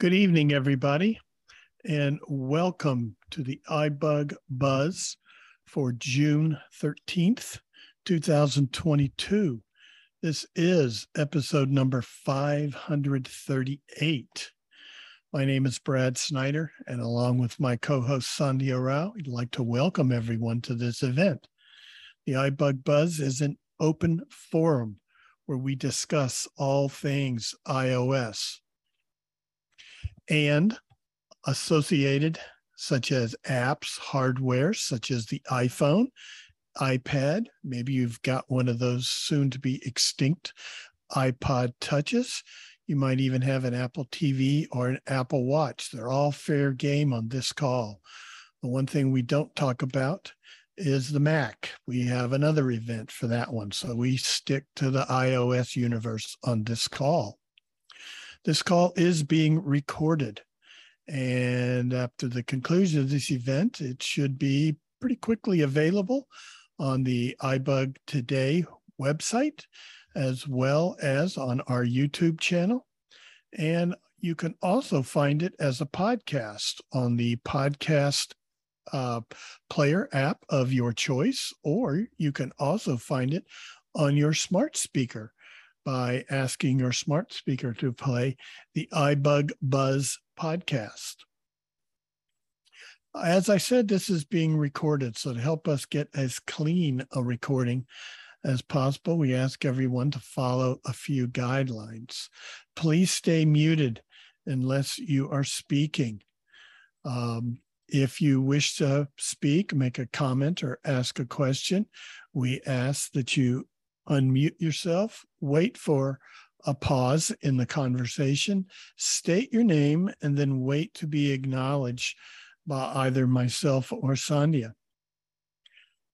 Good evening, everybody, and welcome to the iBug Buzz for June 13th, 2022. This is episode number 538. My name is Brad Snyder, and along with my co host Sandhya Rao, I'd like to welcome everyone to this event. The iBug Buzz is an open forum where we discuss all things iOS and associated, such as apps, hardware, such as the iPhone, iPad. Maybe you've got one of those soon to be extinct iPod touches. You might even have an Apple TV or an Apple Watch. They're all fair game on this call. The one thing we don't talk about is the Mac. We have another event for that one. So we stick to the iOS universe on this call. This call is being recorded. And after the conclusion of this event, it should be pretty quickly available on the iBug Today website, as well as on our YouTube channel. And you can also find it as a podcast on the podcast uh, player app of your choice, or you can also find it on your smart speaker by asking your smart speaker to play the iBug Buzz podcast. As I said, this is being recorded. So, to help us get as clean a recording as possible, we ask everyone to follow a few guidelines. Please stay muted unless you are speaking. Um, if you wish to speak, make a comment, or ask a question, we ask that you unmute yourself, wait for a pause in the conversation, state your name, and then wait to be acknowledged by either myself or Sandhya.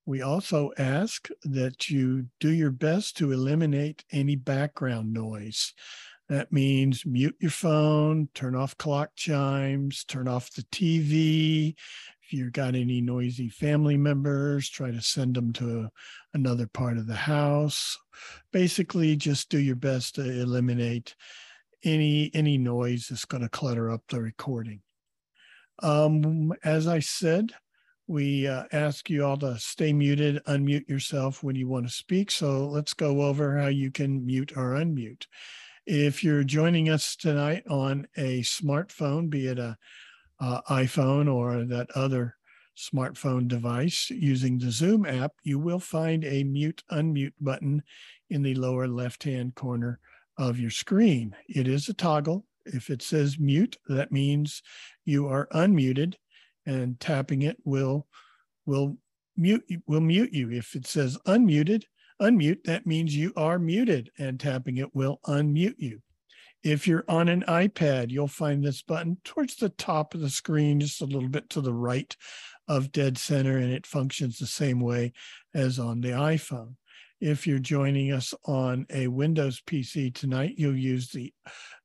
We also ask that you do your best to eliminate any background noise. That means mute your phone, turn off clock chimes, turn off the TV, you've got any noisy family members, try to send them to another part of the house. Basically, just do your best to eliminate any any noise that's going to clutter up the recording. Um, as I said, we uh, ask you all to stay muted, unmute yourself when you want to speak. So let's go over how you can mute or unmute. If you're joining us tonight on a smartphone, be it a uh, iPhone or that other smartphone device using the Zoom app, you will find a mute unmute button in the lower left hand corner of your screen. It is a toggle. If it says mute, that means you are unmuted and tapping it will will mute will mute you. If it says unmuted, unmute, that means you are muted and tapping it will unmute you. If you're on an iPad, you'll find this button towards the top of the screen, just a little bit to the right of dead center, and it functions the same way as on the iPhone. If you're joining us on a Windows PC tonight, you'll use the,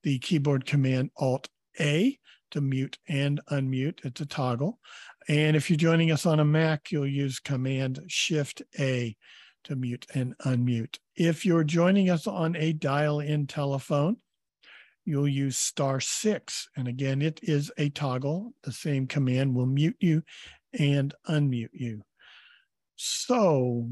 the keyboard command Alt A to mute and unmute. It's a toggle. And if you're joining us on a Mac, you'll use Command Shift A to mute and unmute. If you're joining us on a dial in telephone, you'll use star six. And again, it is a toggle. The same command will mute you and unmute you. So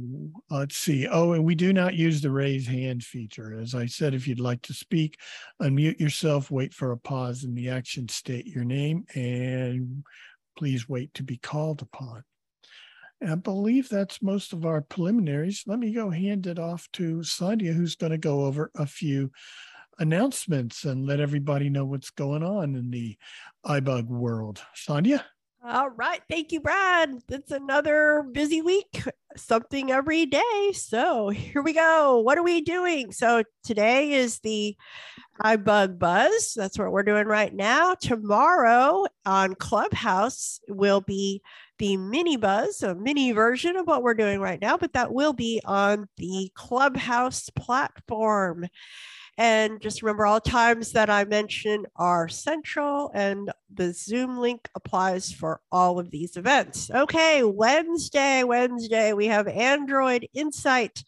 let's see. Oh, and we do not use the raise hand feature. As I said, if you'd like to speak, unmute yourself, wait for a pause in the action, state your name, and please wait to be called upon. I believe that's most of our preliminaries. Let me go hand it off to Sandhya, who's going to go over a few announcements and let everybody know what's going on in the iBug world. Sandhya? All right. Thank you, Brad. It's another busy week, something every day. So here we go. What are we doing? So today is the iBug Buzz. That's what we're doing right now. Tomorrow on Clubhouse will be the mini buzz, a mini version of what we're doing right now, but that will be on the Clubhouse platform. And just remember all times that I mention are central and the Zoom link applies for all of these events. Okay, Wednesday, Wednesday, we have Android Insight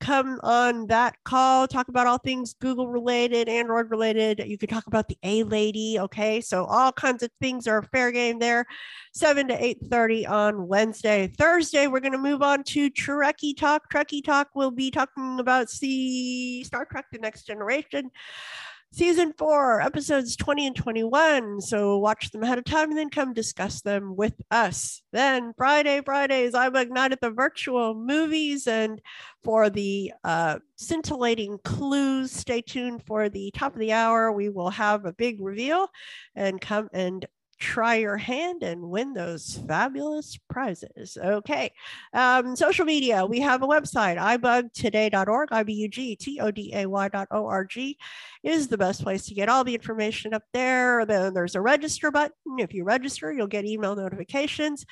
come on that call, talk about all things Google related, Android related. You could talk about the A lady. Okay. So all kinds of things are fair game there. 7 to 8:30 on Wednesday. Thursday, we're going to move on to Trekkie Talk. Trekkie Talk will be talking about the Star Trek The Next Generation season four, episodes 20 and 21. So watch them ahead of time and then come discuss them with us. Then Friday, Fridays, I'm Night at the virtual movies. And for the uh, scintillating clues, stay tuned for the top of the hour. We will have a big reveal and come and try your hand and win those fabulous prizes. Okay. Um, social media, we have a website, ibugtoday.org, I-B-U-G-T-O-D-A-Y.org is the best place to get all the information up there. Then there's a register button. If you register, you'll get email notifications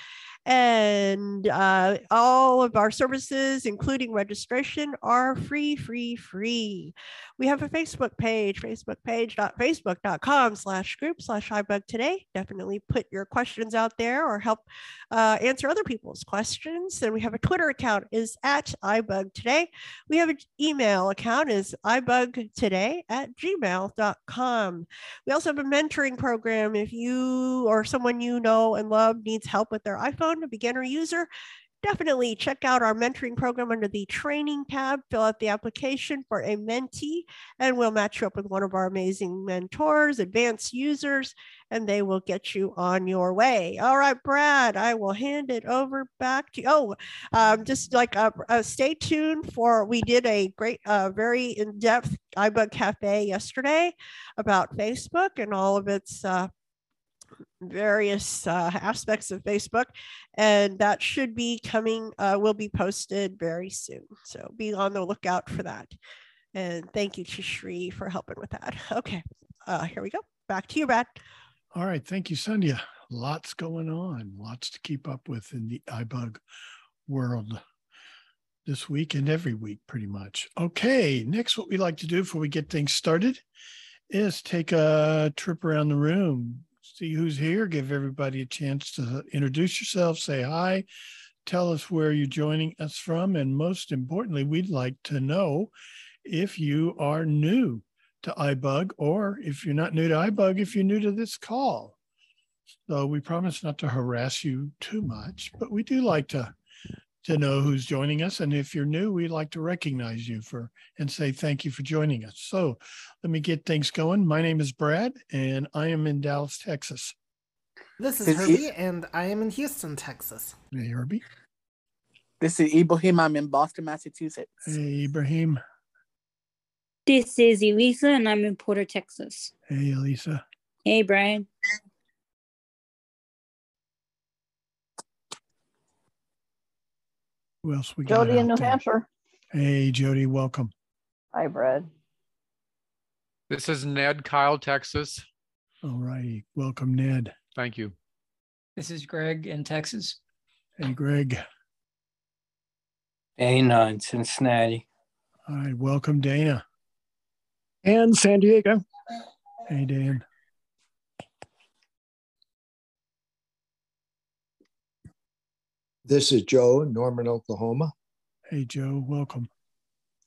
and uh, all of our services, including registration, are free, free, free. We have a Facebook page, Facebook page, facebook.com slash group slash iBug today. Definitely put your questions out there or help uh, answer other people's questions. Then we have a Twitter account is at iBug today. We have an email account is ibugtoday at gmail.com. We also have a mentoring program. If you or someone you know and love needs help with their iPhone, a beginner user, definitely check out our mentoring program under the training tab. Fill out the application for a mentee, and we'll match you up with one of our amazing mentors, advanced users, and they will get you on your way. All right, Brad, I will hand it over back to you. Oh, um, just like uh, uh, stay tuned for we did a great, uh, very in depth iBug Cafe yesterday about Facebook and all of its uh, various uh, aspects of Facebook, and that should be coming, uh, will be posted very soon. So be on the lookout for that. And thank you to Shri for helping with that. Okay, uh, here we go. Back to you, Brad. All right. Thank you, Sandhya. Lots going on, lots to keep up with in the iBug world this week and every week, pretty much. Okay, next, what we like to do before we get things started is take a trip around the room, see who's here, give everybody a chance to introduce yourself, say hi, tell us where you're joining us from, and most importantly, we'd like to know if you are new to iBug or if you're not new to iBug, if you're new to this call. So we promise not to harass you too much, but we do like to to know who's joining us. And if you're new, we'd like to recognize you for and say thank you for joining us. So let me get things going. My name is Brad, and I am in Dallas, Texas. This is Herbie, and I am in Houston, Texas. Hey, Herbie. This is Ibrahim. I'm in Boston, Massachusetts. Hey, Ibrahim. This is Elisa, and I'm in Porter, Texas. Hey, Elisa. Hey, Brian. Who else we got? Jody in New there? Hampshire. Hey, Jody, welcome. Hi, Brad. This is Ned, Kyle, Texas. All righty. Welcome, Ned. Thank you. This is Greg in Texas. Hey, Greg. Dana in Cincinnati. All right. Welcome, Dana. And San Diego. Hey, Dan. This is Joe in Norman, Oklahoma. Hey, Joe. Welcome.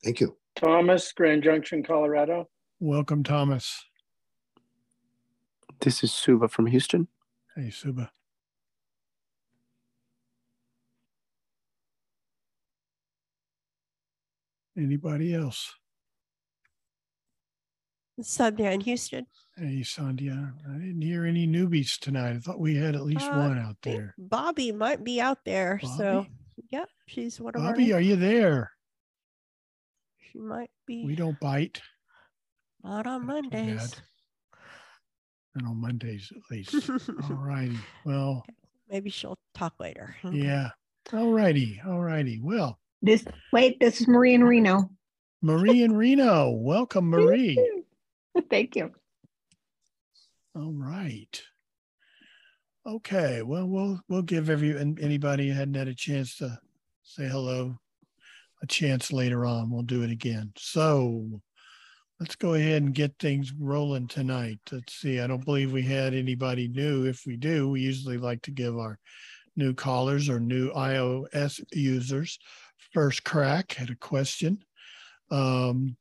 Thank you. Thomas, Grand Junction, Colorado. Welcome, Thomas. This is Suba from Houston. Hey, Suba. Anybody else? Sandhya in Houston. Hey, Sandhya. I didn't hear any newbies tonight. I thought we had at least Uh, one out there. Bobby might be out there. So, Bobby? yep, she's one of Bobby, our. are you there? She might be We don't bite. not on Mondays. And on Mondays at least. All righty. Well, Maybe she'll talk later. yeah. All righty. All righty. Well, This wait, this is Marie and Reno. Marie and Reno. Welcome, Marie. Thank you. All right. Okay. Well, we'll we'll give every and anybody who hadn't had a chance to say hello a chance later on. We'll do it again. So let's go ahead and get things rolling tonight. Let's see. I don't believe we had anybody new. If we do, we usually like to give our new callers or new iOS users first crack at a question. Um,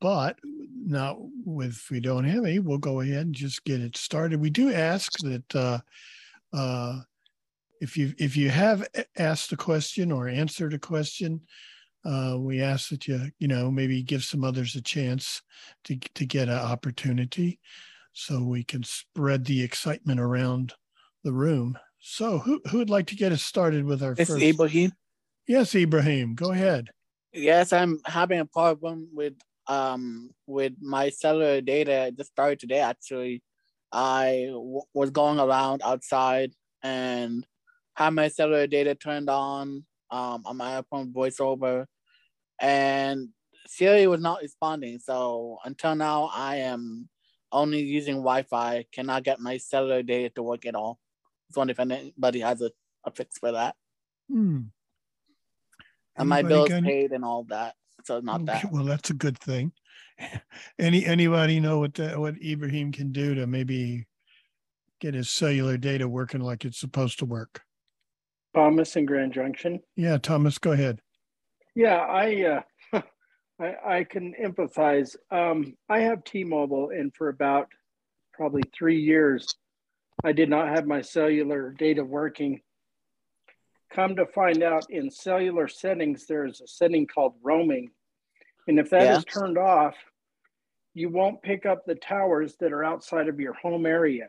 but now, if we don't have any, we'll go ahead and just get it started. We do ask that uh, uh, if you if you have asked a question or answered a question, uh, we ask that you you know maybe give some others a chance to to get an opportunity, so we can spread the excitement around the room. So, who who would like to get us started with our It's first? Ibrahim. Yes, Ibrahim, go ahead. Yes, I'm having a problem with um with my cellular data. It just started today actually. I w- was going around outside and had my cellular data turned on um on my iPhone voiceover, and Siri was not responding. So until now, I am only using Wi-Fi. Cannot get my cellular data to work at all. Wondering if anybody has a, a fix for that. Hmm. And my bills any- paid and all that. So not Okay, that. Well, that's a good thing. Any anybody know what the, what Ibrahim can do to maybe get his cellular data working like it's supposed to work? Thomas in Grand Junction. Yeah, Thomas, go ahead. Yeah, I uh, I, I can empathize. Um, I have T-Mobile, and for about probably three years, I did not have my cellular data working. Come to find out, in cellular settings, there's a setting called roaming, and if that is Yeah. turned off, you won't pick up the towers that are outside of your home area.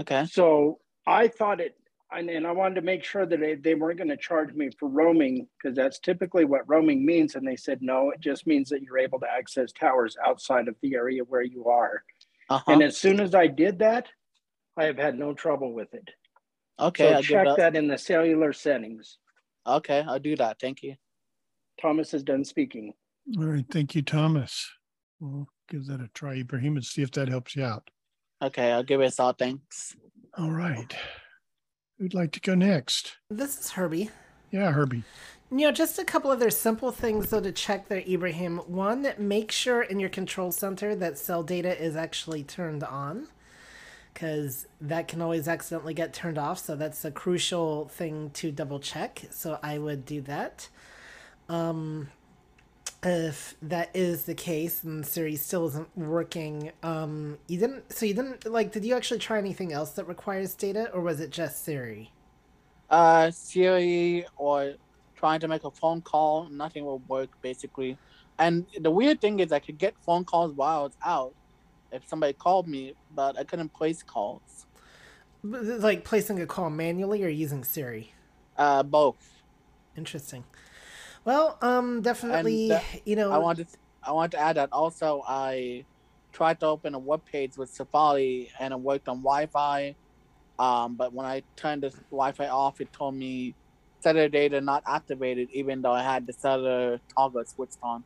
Okay. So I thought it, and, and I wanted to make sure that they, they weren't going to charge me for roaming because that's typically what roaming means. And they said, no, it just means that you're able to access towers outside of the area where you are. Uh-huh. And as soon as I did that, I have had no trouble with it. Okay, so I'll check that- that in the cellular settings. Okay, I'll do that. Thank you. Thomas is done speaking. All right, thank you, Thomas. We'll give that a try, Ibrahim, and see if that helps you out. Okay, I'll give it a thought. Thanks. All right. Who'd like to go next? This is Herbie. Yeah, Herbie. You know, just a couple other simple things though to check there, Ibrahim. One, make sure in your control center that cell data is actually turned on, because that can always accidentally get turned off. So that's a crucial thing to double check. So I would do that. Um, if that is the case and Siri still isn't working, um, you didn't. So you didn't like. Did you actually try anything else that requires data, or was it just Siri? Uh, Siri or trying to make a phone call, nothing will work basically. And the weird thing is, I could get phone calls while I was out if somebody called me, but I couldn't place calls. Like placing a call manually or using Siri? Uh, both. Interesting. Well, um, definitely, And, uh, you know. I wanted I want to add that also I tried to open a web page with Safari and it worked on Wi-Fi. Um, but when I turned the Wi-Fi off, it told me cellular data not activated, even though I had the cellular toggle switched on.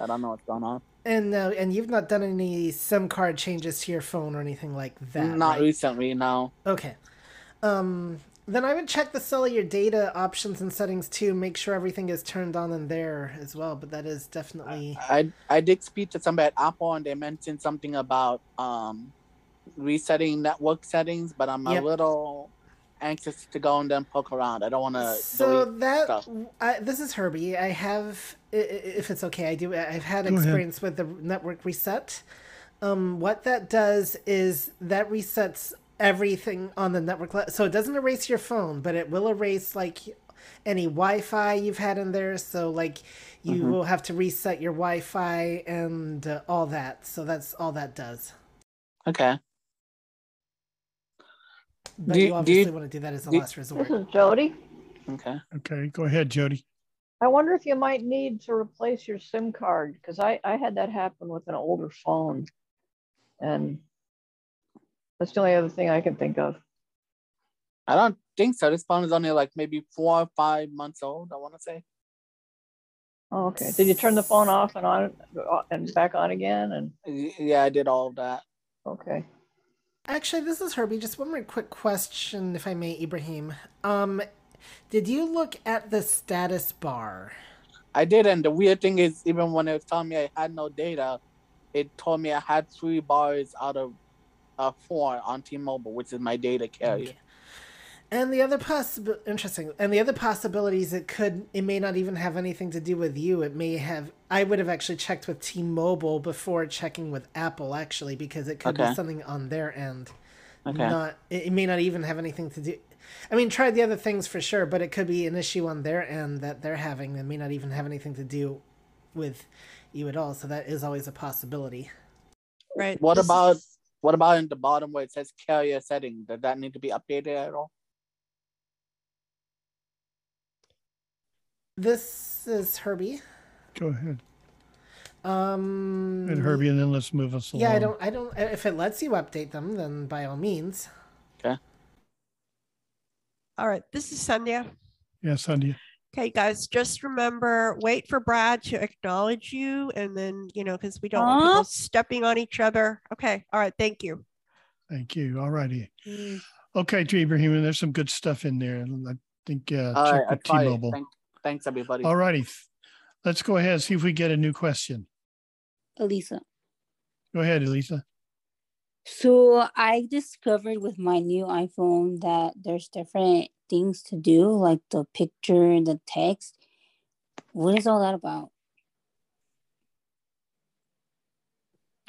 I don't know what's going on. And uh, and you've not done any SIM card changes to your phone or anything like that. not right? recently, no. Okay. Um, then I would check the cellular data options and settings too. Make sure everything is turned on in there as well. But that is definitely. I I did speak to somebody at Apple and they mentioned something about um resetting network settings, but I'm Yep. a little anxious to go and then poke around. I don't want to. So that stuff. I, this is Herbie. I have, i- i- if it's okay, I do. I've had Go ahead. experience with the network reset. Um, what that does is that resets everything on the network. le- So it doesn't erase your phone, but it will erase like any Wi-Fi you've had in there. So like you Mhm. will have to reset your Wi-Fi and uh, all that. So that's all that does. Okay. But Do you you- do obviously you- want to do that as a do- last resort. This is Jody. Okay. Okay, go ahead, Jody. I wonder if you might need to replace your SIM card because I, I had that happen with an older phone. And that's the only other thing I can think of. I don't think so. This phone is only like maybe four or five months old. I want to say. Oh, okay. Did you turn the phone off and on and back on again? And Yeah, I did all of that. okay. Actually, this is Herbie. Just one more quick question, if I may, Ibrahim. Um, did you look at the status bar? I did, and the weird thing is, even when it was telling me I had no data, it told me I had three bars out of uh, four on T-Mobile, which is my data carrier. And the other possible interesting, and the other possibilities it could it may not even have anything to do with you. It may have. I would have actually checked with T-Mobile before checking with Apple, actually, because it could Okay. be something on their end. Okay. Not it, it may not even have anything to do. I mean, try the other things for sure, but it could be an issue on their end that they're having that may not even have anything to do with you at all. So that is always a possibility. Right. What This about is- what about in the bottom where it says carrier setting? Does that need to be updated at all? This is Herbie. Go ahead. Um, And Herbie, and then let's move us along. Yeah, I don't. I don't. If it lets you update them, then by all means. Okay. All right. This is Sandhya. Yeah, Sandy. Okay, guys, just remember wait for Brad to acknowledge you and then, you know, because we don't want people stepping on each other. Okay. All right. Thank you. Thank you. All righty. Mm. Okay, to Ibrahim, there's some good stuff in there. I think uh, check I with it. T-Mobile. Thank, thanks everybody. All righty. Let's go ahead and see if we get a new question. Elisa. Go ahead, Elisa. So I discovered with my new iPhone that there's different things to do, like the picture and the text. What is all that about?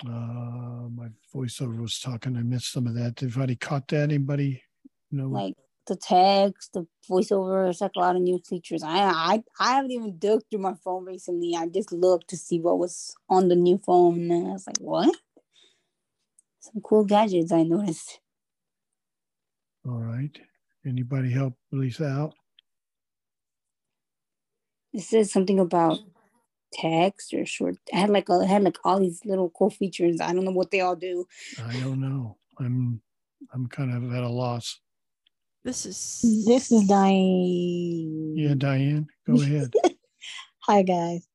Uh, my voiceover was talking. I missed some of that. Did anybody caught that? Anybody? No. Like the text, the voiceover, it's like a lot of new features. I I I haven't even dug through my phone recently. I just looked to see what was on the new phone, and I was like, what? Some cool gadgets I noticed. All right. Anybody help Elisa out? It says something about text or short. It had like a, it had like all these little cool features. I don't know what they all do. I don't know. I'm I'm kind of at a loss. This is This is Diane. Yeah, Diane, go ahead. Hi guys.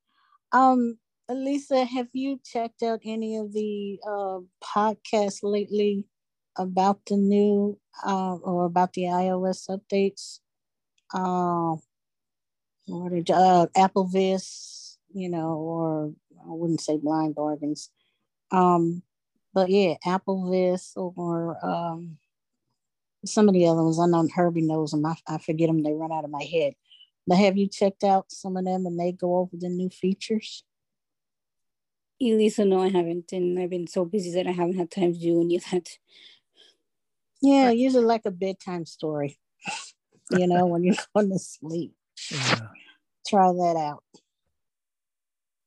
Um, Elisa, have you checked out any of the uh, podcasts lately about the new uh, or about the iOS updates? Uh, what are, uh, Applevis, you know, or I wouldn't say blind organs. Um, but yeah, Applevis or um, some of the other ones. I know Herbie knows them. I, I forget them. They run out of my head. But have you checked out some of them and they go over the new features? Elisa, no, I haven't, and I've been so busy that I haven't had time to do any of that. Yeah, usually like a bedtime story. you know, when you're going to sleep. Yeah. Try that out.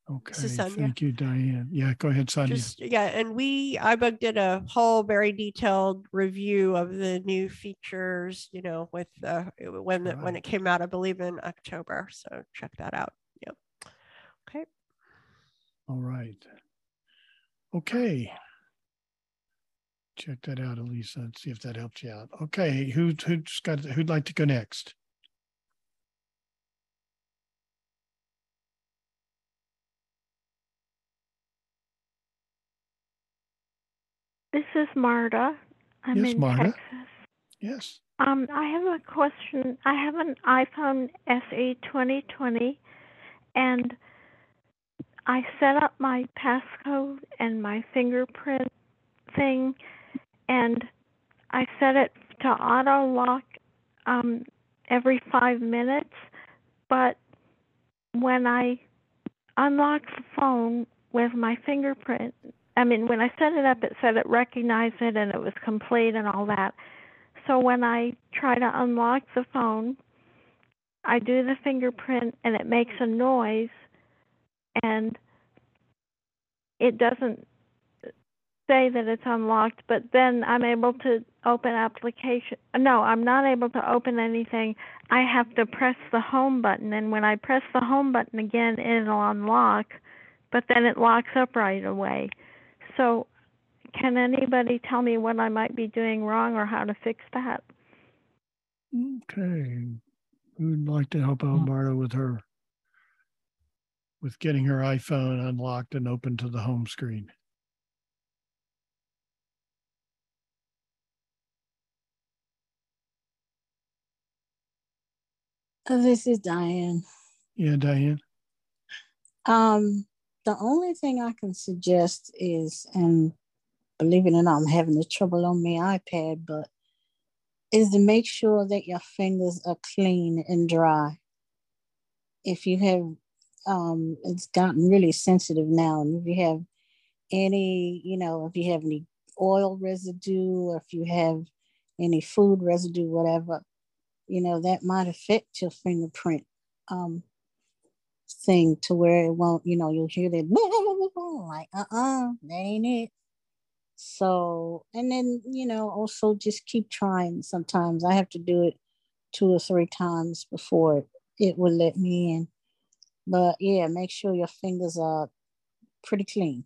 Okay. Thank you, Diane. Yeah, go ahead, Sandhya. just yeah, and we iBug did a whole very detailed review of the new features, you know, with uh when it when it came out, I believe in October. So check that out. Yep. Okay. All right. Okay. Check that out, Elisa, and see if that helps you out. Okay, who who's got who'd like to go next? This is Marta. I'm Yes, in Marta. Texas. Yes. Um, I have a question. I have an iPhone SE 2020, and I set up my passcode and my fingerprint thing, and I set it to auto lock um, every five minutes. But when I unlock the phone with my fingerprint, I mean, when I set it up, it said it recognized it and it was complete and all that. So when I try to unlock the phone, I do the fingerprint and it makes a noise and it doesn't say that it's unlocked, but then I'm able to open application. No, I'm not able to open anything. I have to press the home button and when I press the home button again, it'll unlock, but then it locks up right away. So can anybody tell me what I might be doing wrong or how to fix that? Okay. Who'd like to help out Marta with her with getting her iPhone unlocked and open to the home screen? Uh, This is Diane. Yeah, Diane. Um, the only thing I can suggest is, and believe it or not, I'm having the trouble on my iPad, but is to make sure that your fingers are clean and dry. If you have, um, it's gotten really sensitive now, and if you have any, you know, if you have any oil residue or if you have any food residue, whatever, you know, that might affect your fingerprint um, thing to where it won't, you know, you'll hear that like, uh-uh, that ain't it. So, and then, you know, also just keep trying. Sometimes I have to do it two or three times before it, it will let me in. But yeah, make sure your fingers are pretty clean.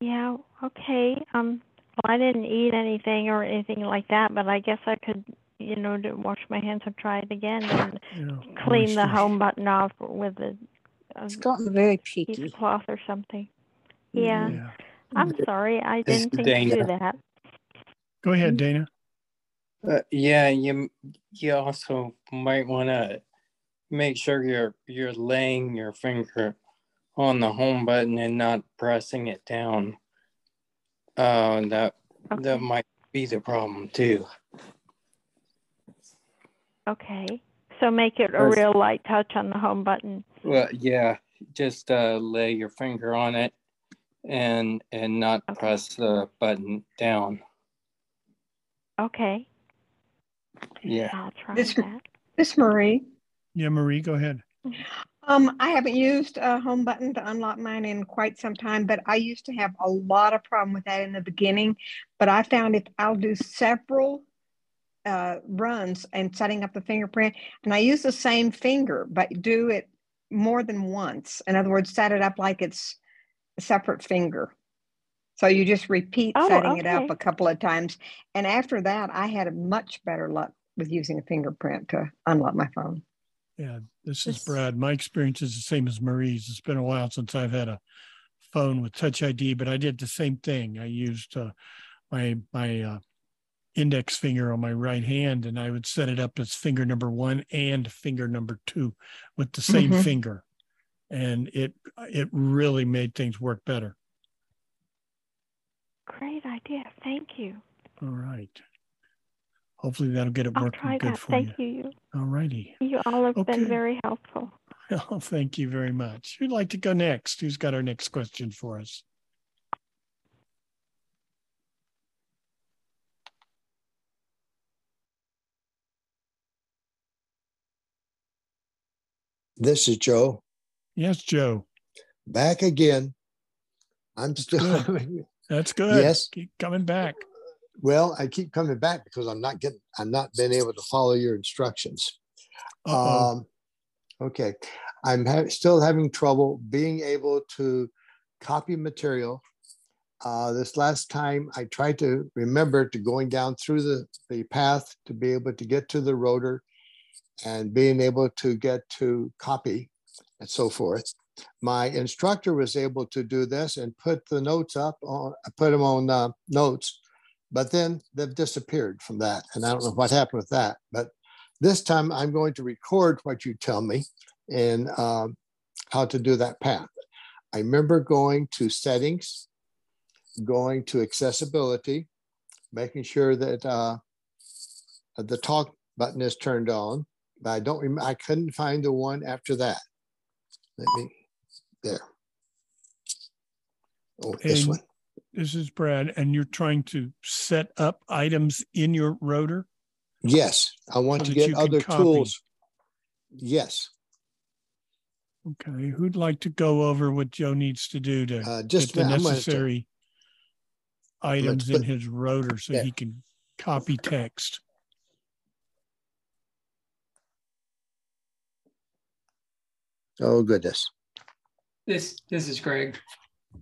Yeah, okay. Um, well, I didn't eat anything or anything like that, but I guess I could, you know, to wash my hands and try it again and Yeah, clean the moisture. home button off with a, a It's gotten very piece peaky. of cloth or something. Yeah. Yeah. I'm sorry, I didn't is think to do that. Go ahead, Dana. Uh, yeah, you you also might want to make sure you're you're laying your finger on the home button and not pressing it down. Uh, that that might be the problem too. Okay. So make it a Or- real light touch on the home button. Well, yeah, just uh, lay your finger on it and and not press the button down. Okay. Yeah. I'll try This, that. this Marie. Yeah, Marie, go ahead. Um, I haven't used a home button to unlock mine in quite some time, but I used to have a lot of problem with that in the beginning. But I found if I'll do several uh, runs and setting up the fingerprint, and I use the same finger, but do it more than once. In other words, set it up like it's a separate finger. So you just repeat Oh, setting it up a couple of times. And after that, I had a much better luck with using a fingerprint to unlock my phone. Yeah, this is Brad. My experience is the same as Marie's. It's been a while since I've had a phone with Touch ID, but I did the same thing. I used uh, my my uh, index finger on my right hand, and I would set it up as finger number one and finger number two with the same Mm-hmm. Mhm. finger, and it it really made things work better. Great idea. Thank you. All right. Hopefully that'll get it I'll working try good that. for Thank you. you. All righty. You all have Okay. been very helpful. Oh, thank you very much. Who'd like to go next? Who's got our next question for us? This is Joe. Yes, Joe. Back again. I'm still Good. That's good. Yes. Keep coming back. well, I keep coming back because I'm not getting I'm not been able to follow your instructions. Uh-oh. Um okay. I'm ha- still having trouble being able to copy material. Uh, this last time I tried to remember to going down through the, the path to be able to get to the rotor and being able to get to copy and so forth. My instructor was able to do this and put the notes up on, put them on uh, notes, but then they've disappeared from that. And I don't know what happened with that. But this time I'm going to record what you tell me and um, how to do that path. I remember going to settings, going to accessibility, making sure that uh, the talk button is turned on, but I don't remember, I couldn't find the one after that. Let me, there. Oh, this And one. This is Brad, and you're trying to set up items in your rotor. Yes, I want So to get other tools. Yes, Okay, who'd like to go over what Joe needs to do to Uh, just get the a minute, I'm gonna necessary items in his rotor so he can copy text? Oh goodness. This this is Greg.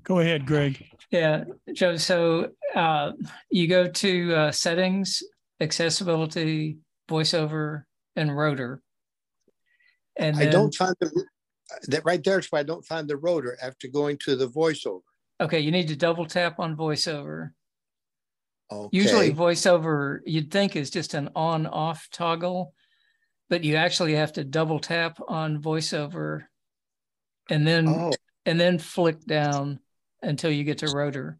Go ahead, Greg. Yeah, Joe. So uh, you go to uh, settings, accessibility, voiceover, and rotor. And I then, don't find the, that right there is why I don't find the rotor after going to the voiceover. okay, you need to double tap on voiceover. Okay. Usually, voiceover you'd think is just an on-off toggle, but you actually have to double tap on voiceover, and then Oh. and then flick down until you get to rotor.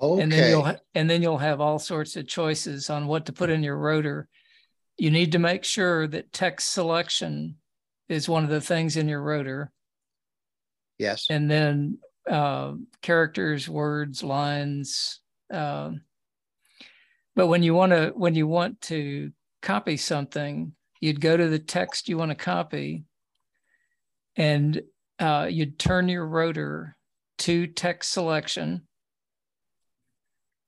And then you'll Okay. and then you'll have all sorts of choices on what to put in your rotor. You need to make sure that text selection is one of the things in your rotor. Yes. And then uh, characters, words, lines. um, but when you want to when you want to copy something, you'd go to the text you want to copy, and uh, you'd turn your rotor to text selection.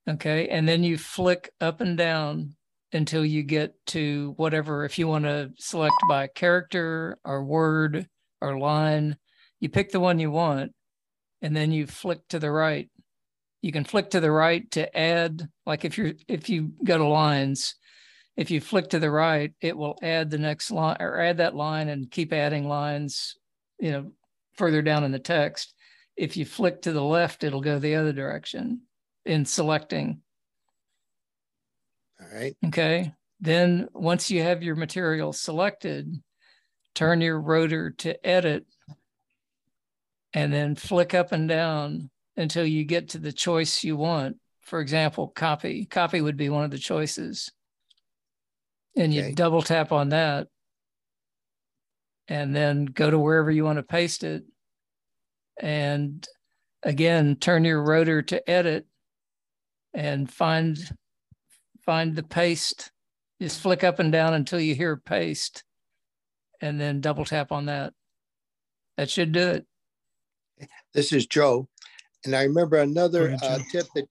Okay, and then you flick up and down until you get to whatever. If you want to select by character or word or line, you pick the one you want, and then you flick to the right. You can flick to the right to add, like if you're if you go to lines, if you flick to the right, it will add the next line or add that line and keep adding lines, you know, further down in the text. If you flick to the left, it'll go the other direction in selecting. All right. Okay. Then once you have your material selected, turn your rotor to edit and then flick up and down until you get to the choice you want. For example, copy. Copy would be one of the choices. And Okay. you double tap on that and then go to wherever you want to paste it. And again, turn your rotor to edit and find find the paste. Just flick up and down until you hear paste and then double tap on that. That should do it. This is Joe. And I remember another uh, tip that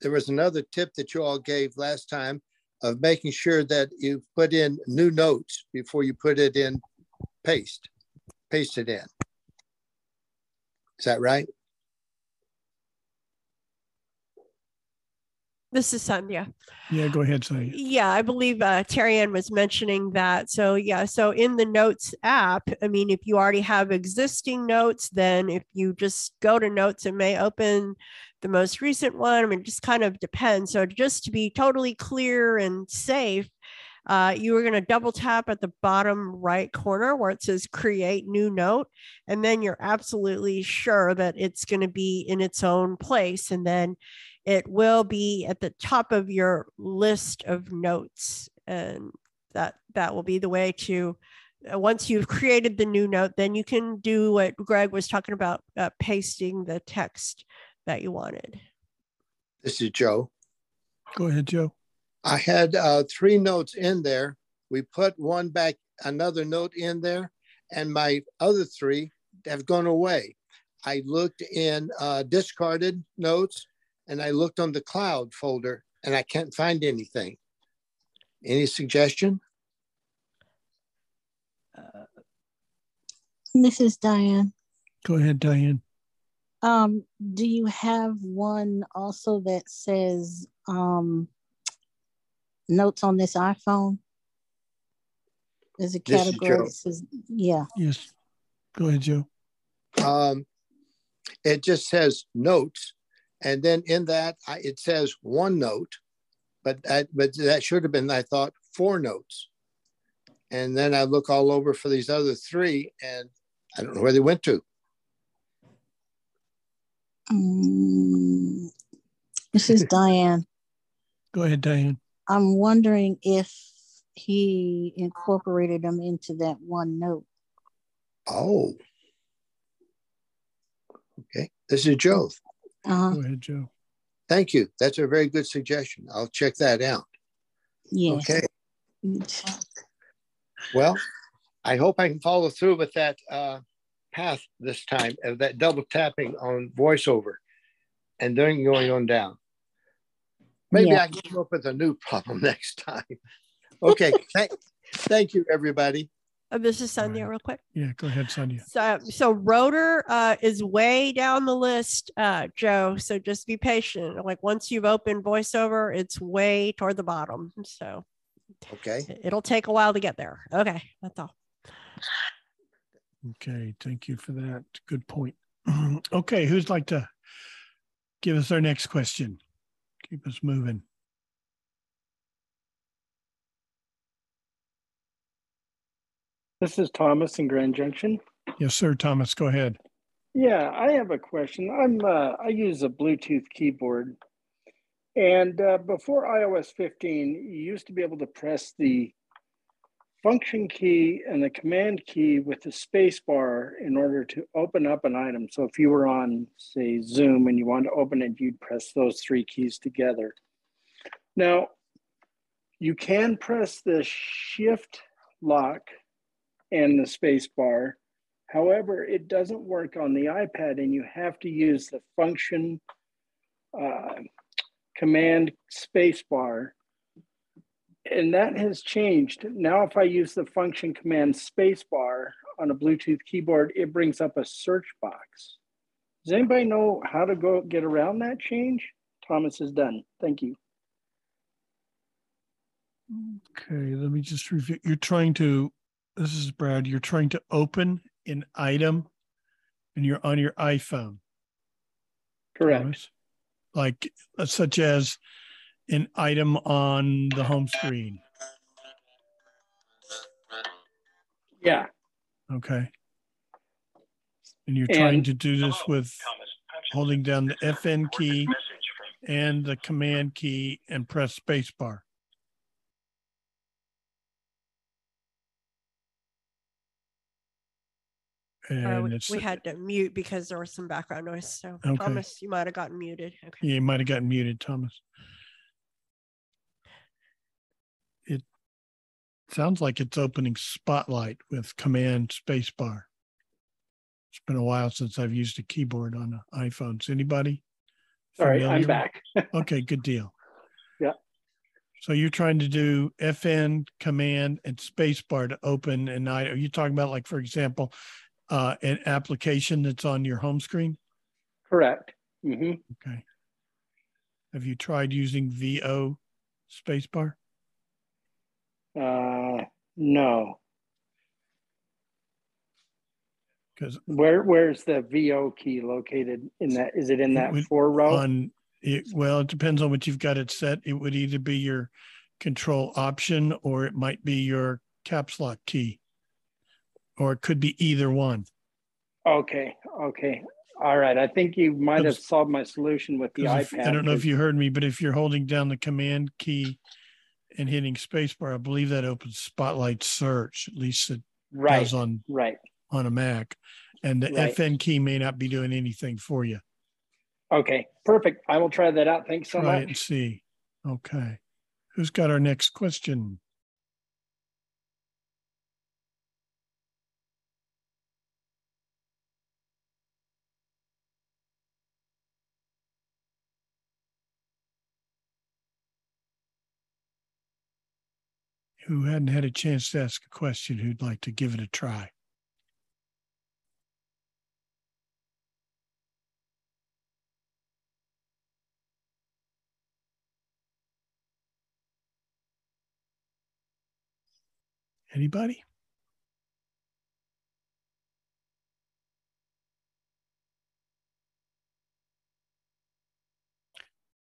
there was another tip that you all gave last time of making sure that you put in new notes before you put it in paste, paste it in. Is that right? This is Sandhya. Yeah, go ahead, Sandhya. Yeah, I believe uh, Terry Ann was mentioning that. So, yeah, so in the Notes app, I mean, if you already have existing notes, then if you just go to Notes, it may open the most recent one. I mean, it just kind of depends. So, just to be totally clear and safe, uh, you are going to double tap at the bottom right corner where it says create new note. And then you're absolutely sure that it's going to be in its own place. And then it will be at the top of your list of notes. And that, that will be the way to, uh, once you've created the new note, then you can do what Greg was talking about, uh, pasting the text that you wanted. This is Joe. Go ahead, Joe. I had uh, three notes in there. We put one back, another note in there, and my other three have gone away. I looked in uh, discarded notes and I looked on the cloud folder and I can't find anything. Any suggestion? This is Diane. Go ahead, Diane. Um, do you have one also that says um notes on this iPhone? There's a is category Joe. that says, yeah. Yes. Go ahead, Joe. Um, it just says notes, and then in that I, it says one note, but that but that should have been I thought four notes, and then I look all over for these other three, and I don't know where they went to. Mm, this is Diane. Go ahead, Diane. I'm wondering if he incorporated them into that one note. Oh, okay. This is Joe. Uh-huh. Go ahead, Joe. Thank you. That's a very good suggestion. I'll check that out. Yeah. Okay. Well, I hope I can follow through with that uh, path this time of that double tapping on voiceover and then going on down. Maybe Yeah. I can come up with a new problem next time. Okay. thank, thank you, everybody. Uh, this is Sandhya, real quick. Yeah, go ahead, Sandhya. So, so rotor uh, is way down the list, uh, Joe. So just be patient. Like once you've opened voiceover, it's way toward the bottom. So Okay. it'll take a while to get there. Okay, that's all. Okay, thank you for that. Good point. okay, who'd like to give us our next question? Keep us moving. This is Thomas in Grand Junction. Yes, sir. Thomas, go ahead. Yeah, I have a question. I'm uh, I use a Bluetooth keyboard, And uh, before iOS 15, you used to be able to press the function key and the command key with the space bar in order to open up an item. So if you were on, say, Zoom and you wanted to open it, you'd press those three keys together. Now, you can press the shift lock and the space bar. However, it doesn't work on the iPad and you have to use the function uh, command space bar and that has changed. Now, if I use the function command spacebar on a Bluetooth keyboard, it brings up a search box. Does anybody know how to go get around that change? Thomas is done. Thank you. Okay, let me just review. You're trying to, this is Brad, you're trying to open an item and you're on your iPhone. Correct. Thomas? Like, uh, such as an item on the home screen. Yeah. Okay. And you're trying to do this with holding down the FN key and the command key and press spacebar. Uh, And we- we had to mute because there was some background noise. So Okay. Thomas, you might have gotten muted. Okay. yeah, you might have gotten muted, Thomas. It sounds like it's opening Spotlight with command spacebar. It's been a while since I've used a keyboard on an iPhone. Is anybody? Sorry, I'm familiar? back. Okay, good deal. Yeah. So you're trying to do FN command and spacebar to open an I Are you talking about like, for example, uh, an application that's on your home screen? Correct. Mm-hmm. Okay. Have you tried using VO spacebar? Uh, no. Because Where where's the VO key located in that? Is it in that would- four row? on it, well, it depends on what you've got it set. It would either be your control option or it might be your caps lock key. Or it could be either one. Okay, okay. All right. I think you might have solved my solution with the 'Cause if- iPad. I don't know if you heard me, but if you're holding down the command key and hitting spacebar, I believe that opens Spotlight Search. At least it Right, does on right. on a Mac, and the Right. FN key may not be doing anything for you. Okay, perfect. I will try that out. Thanks so Try much. see. Okay, who's got our next question? Who hadn't had a chance to ask a question who'd like to give it a try? Anybody?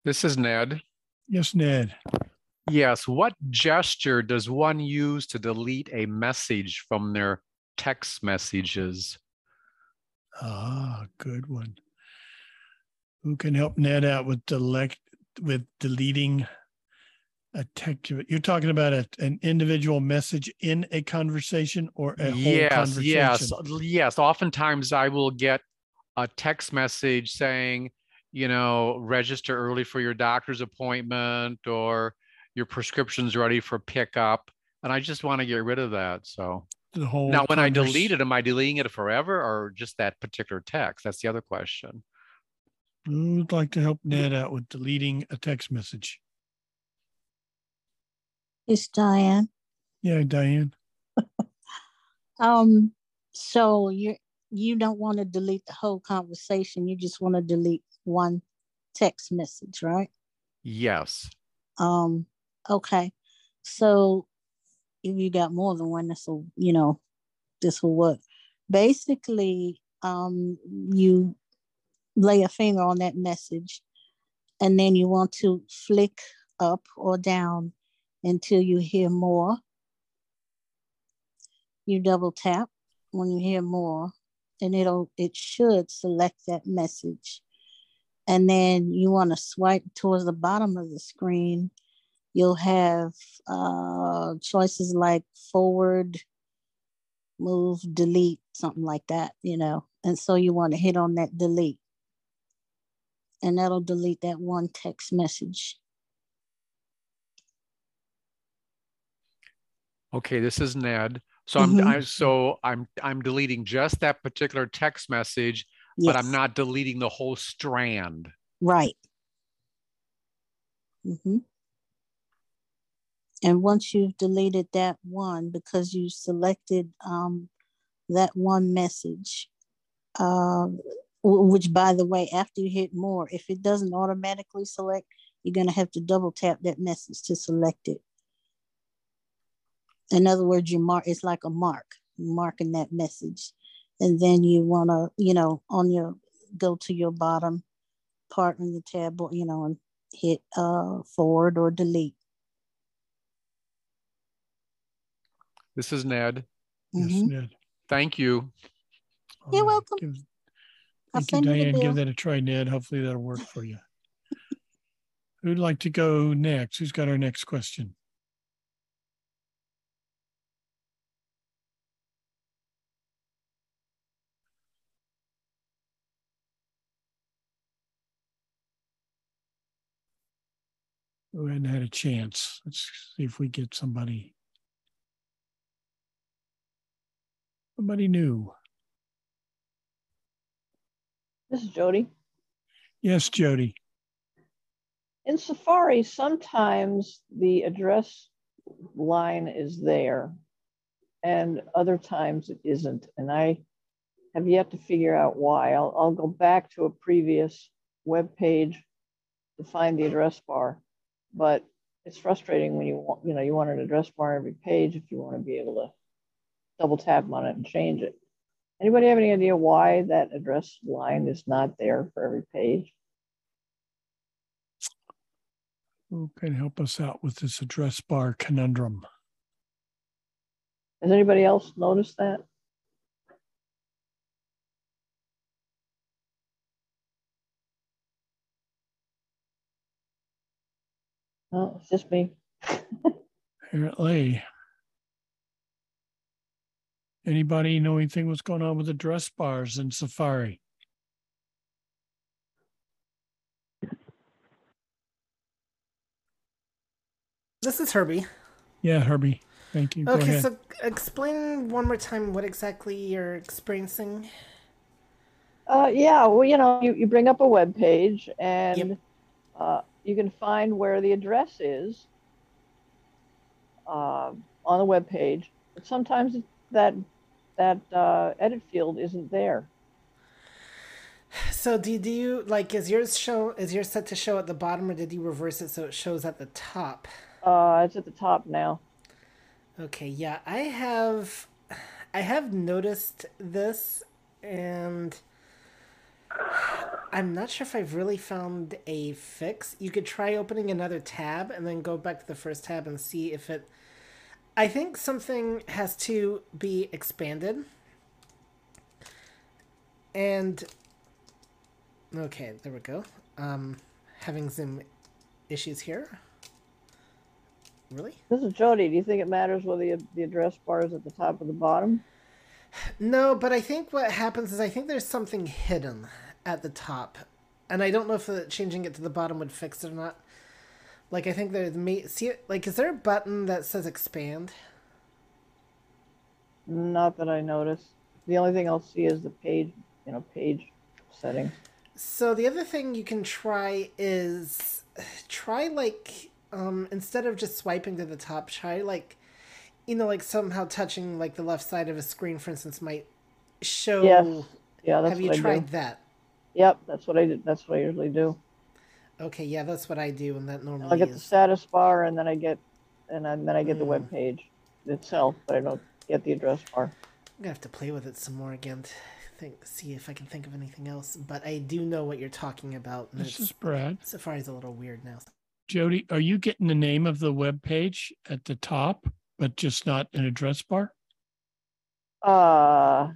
This is Ned. Yes, Ned. Yes. What gesture does one use to delete a message from their text messages? Ah, good one. Who can help Ned out with delect with deleting a text? You're talking about a, an individual message in a conversation or a whole yes, conversation? yes, yes. Oftentimes I will get a text message saying, you know, register early for your doctor's appointment or your prescription's ready for pickup. And I just want to get rid of that. So The whole now when I delete it, am I deleting it forever or just that particular text? That's the other question. Who'd like to help Ned out with deleting a text message? It's Diane. Yeah, Diane. Um, so you you don't want to delete the whole conversation. You just want to delete one text message, right? Yes. Um, okay. So if you got more than one, this will, you know, this will work. Basically, um, you lay a finger on that message and then you want to flick up or down until you hear more. You double tap when you hear more and it'll it should select that message and then you want to swipe towards the bottom of the screen, you'll have uh, choices like forward, move, delete, something like that, you know. And so you want to hit on that delete. And that'll delete that one text message. Okay, this is Ned. So I'm Mhm. I, so I'm I'm deleting just that particular text message, but I'm not deleting the whole strand. Right. hmm And once you've deleted that one, because you selected um, that one message, uh, which by the way, after you hit more, if it doesn't automatically select, you're going to have to double tap that message to select it. In other words, you mark, it's like a mark, marking that message. And then you want to, you know, on your, go to your bottom part on your tab, you know, and hit uh, forward or delete. This is Ned. Yes, Mhm. Ned. Thank you. All You're right, welcome. give- I'll Thank you, send you Diane. Give that a try, Ned. Hopefully that'll work for you. Who'd like to go next? Who's got our next question? Who hadn't had a chance? Let's see if we get somebody. Somebody new. This is Jody. Yes, Jody. In Safari, sometimes the address line is there, and other times it isn't. And I have yet to figure out why. I'll, I'll go back to a previous web page to find the address bar, but it's frustrating when you want, you know, you want an address bar on every page if you want to be able to double tap on it and change it. Anybody have any idea why that address line is not there for every page? Who can help us out with this address bar conundrum? Has anybody else noticed that? No, it's just me. Apparently. Anybody know anything what's going on with address bars in Safari? This is Herbie. Yeah, Herbie. Thank you. Okay, so explain one more time what exactly you're experiencing. Uh, yeah, well, you know, you, you bring up a web page and uh, you can find where the address is uh, on the web page. But sometimes it- that that uh, edit field isn't there. So do, do you like is yours show is yours set to show at the bottom or did you reverse it so it shows at the top? Uh, it's at the top now. Okay, yeah, I have I have noticed this and I'm not sure if I've really found a fix. You could try opening another tab and then go back to the first tab and see if it I think something has to be expanded. And okay, there we go. Um having some issues here. Really? This is Jody. Do you think it matters whether the, the address bar is at the top or the bottom? No, but I think what happens is I think there's something hidden at the top, and I don't know if changing it to the bottom would fix it or not. Like I think there's me see it like is there a button that says expand? Not that I noticed. The only thing I'll see is the page, you know, page settings. So the other thing you can try is try like um instead of just swiping to the top, try like you know like somehow touching like the left side of a screen for instance might show Yes. Yeah, that's Have you I tried do. that? Yep, that's what I did. That's what I usually do. Okay, yeah, that's what I do and that normally I get the is status bar and then I get and then, then I get the Mm. web page itself, but I don't get the address bar. I'm gonna have to play with it some more again to think, see if I can think of anything else. But I do know what you're talking about. and This it's- is Brad. Safari's a little weird now. Jody, are you getting the name of the web page at the top, but just not an address bar? Uh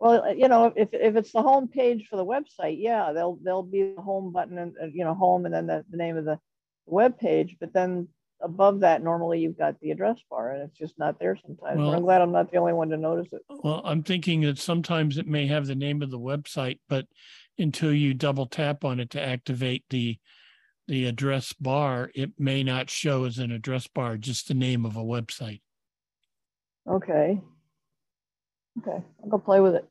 Well, uh, you know, if, if it's the home page for the website, yeah, there'll, there'll be the home button and, you know, home and then the, the name of the web page. But then above that, normally you've got the address bar and it's just not there sometimes. Well- I'm glad I'm not the only one to notice it. Well, I'm thinking that sometimes it may have the name of the website, but until you double tap on it to activate the the address bar, it may not show as an address bar, just the name of a website. Okay. Okay, I'll go play with it.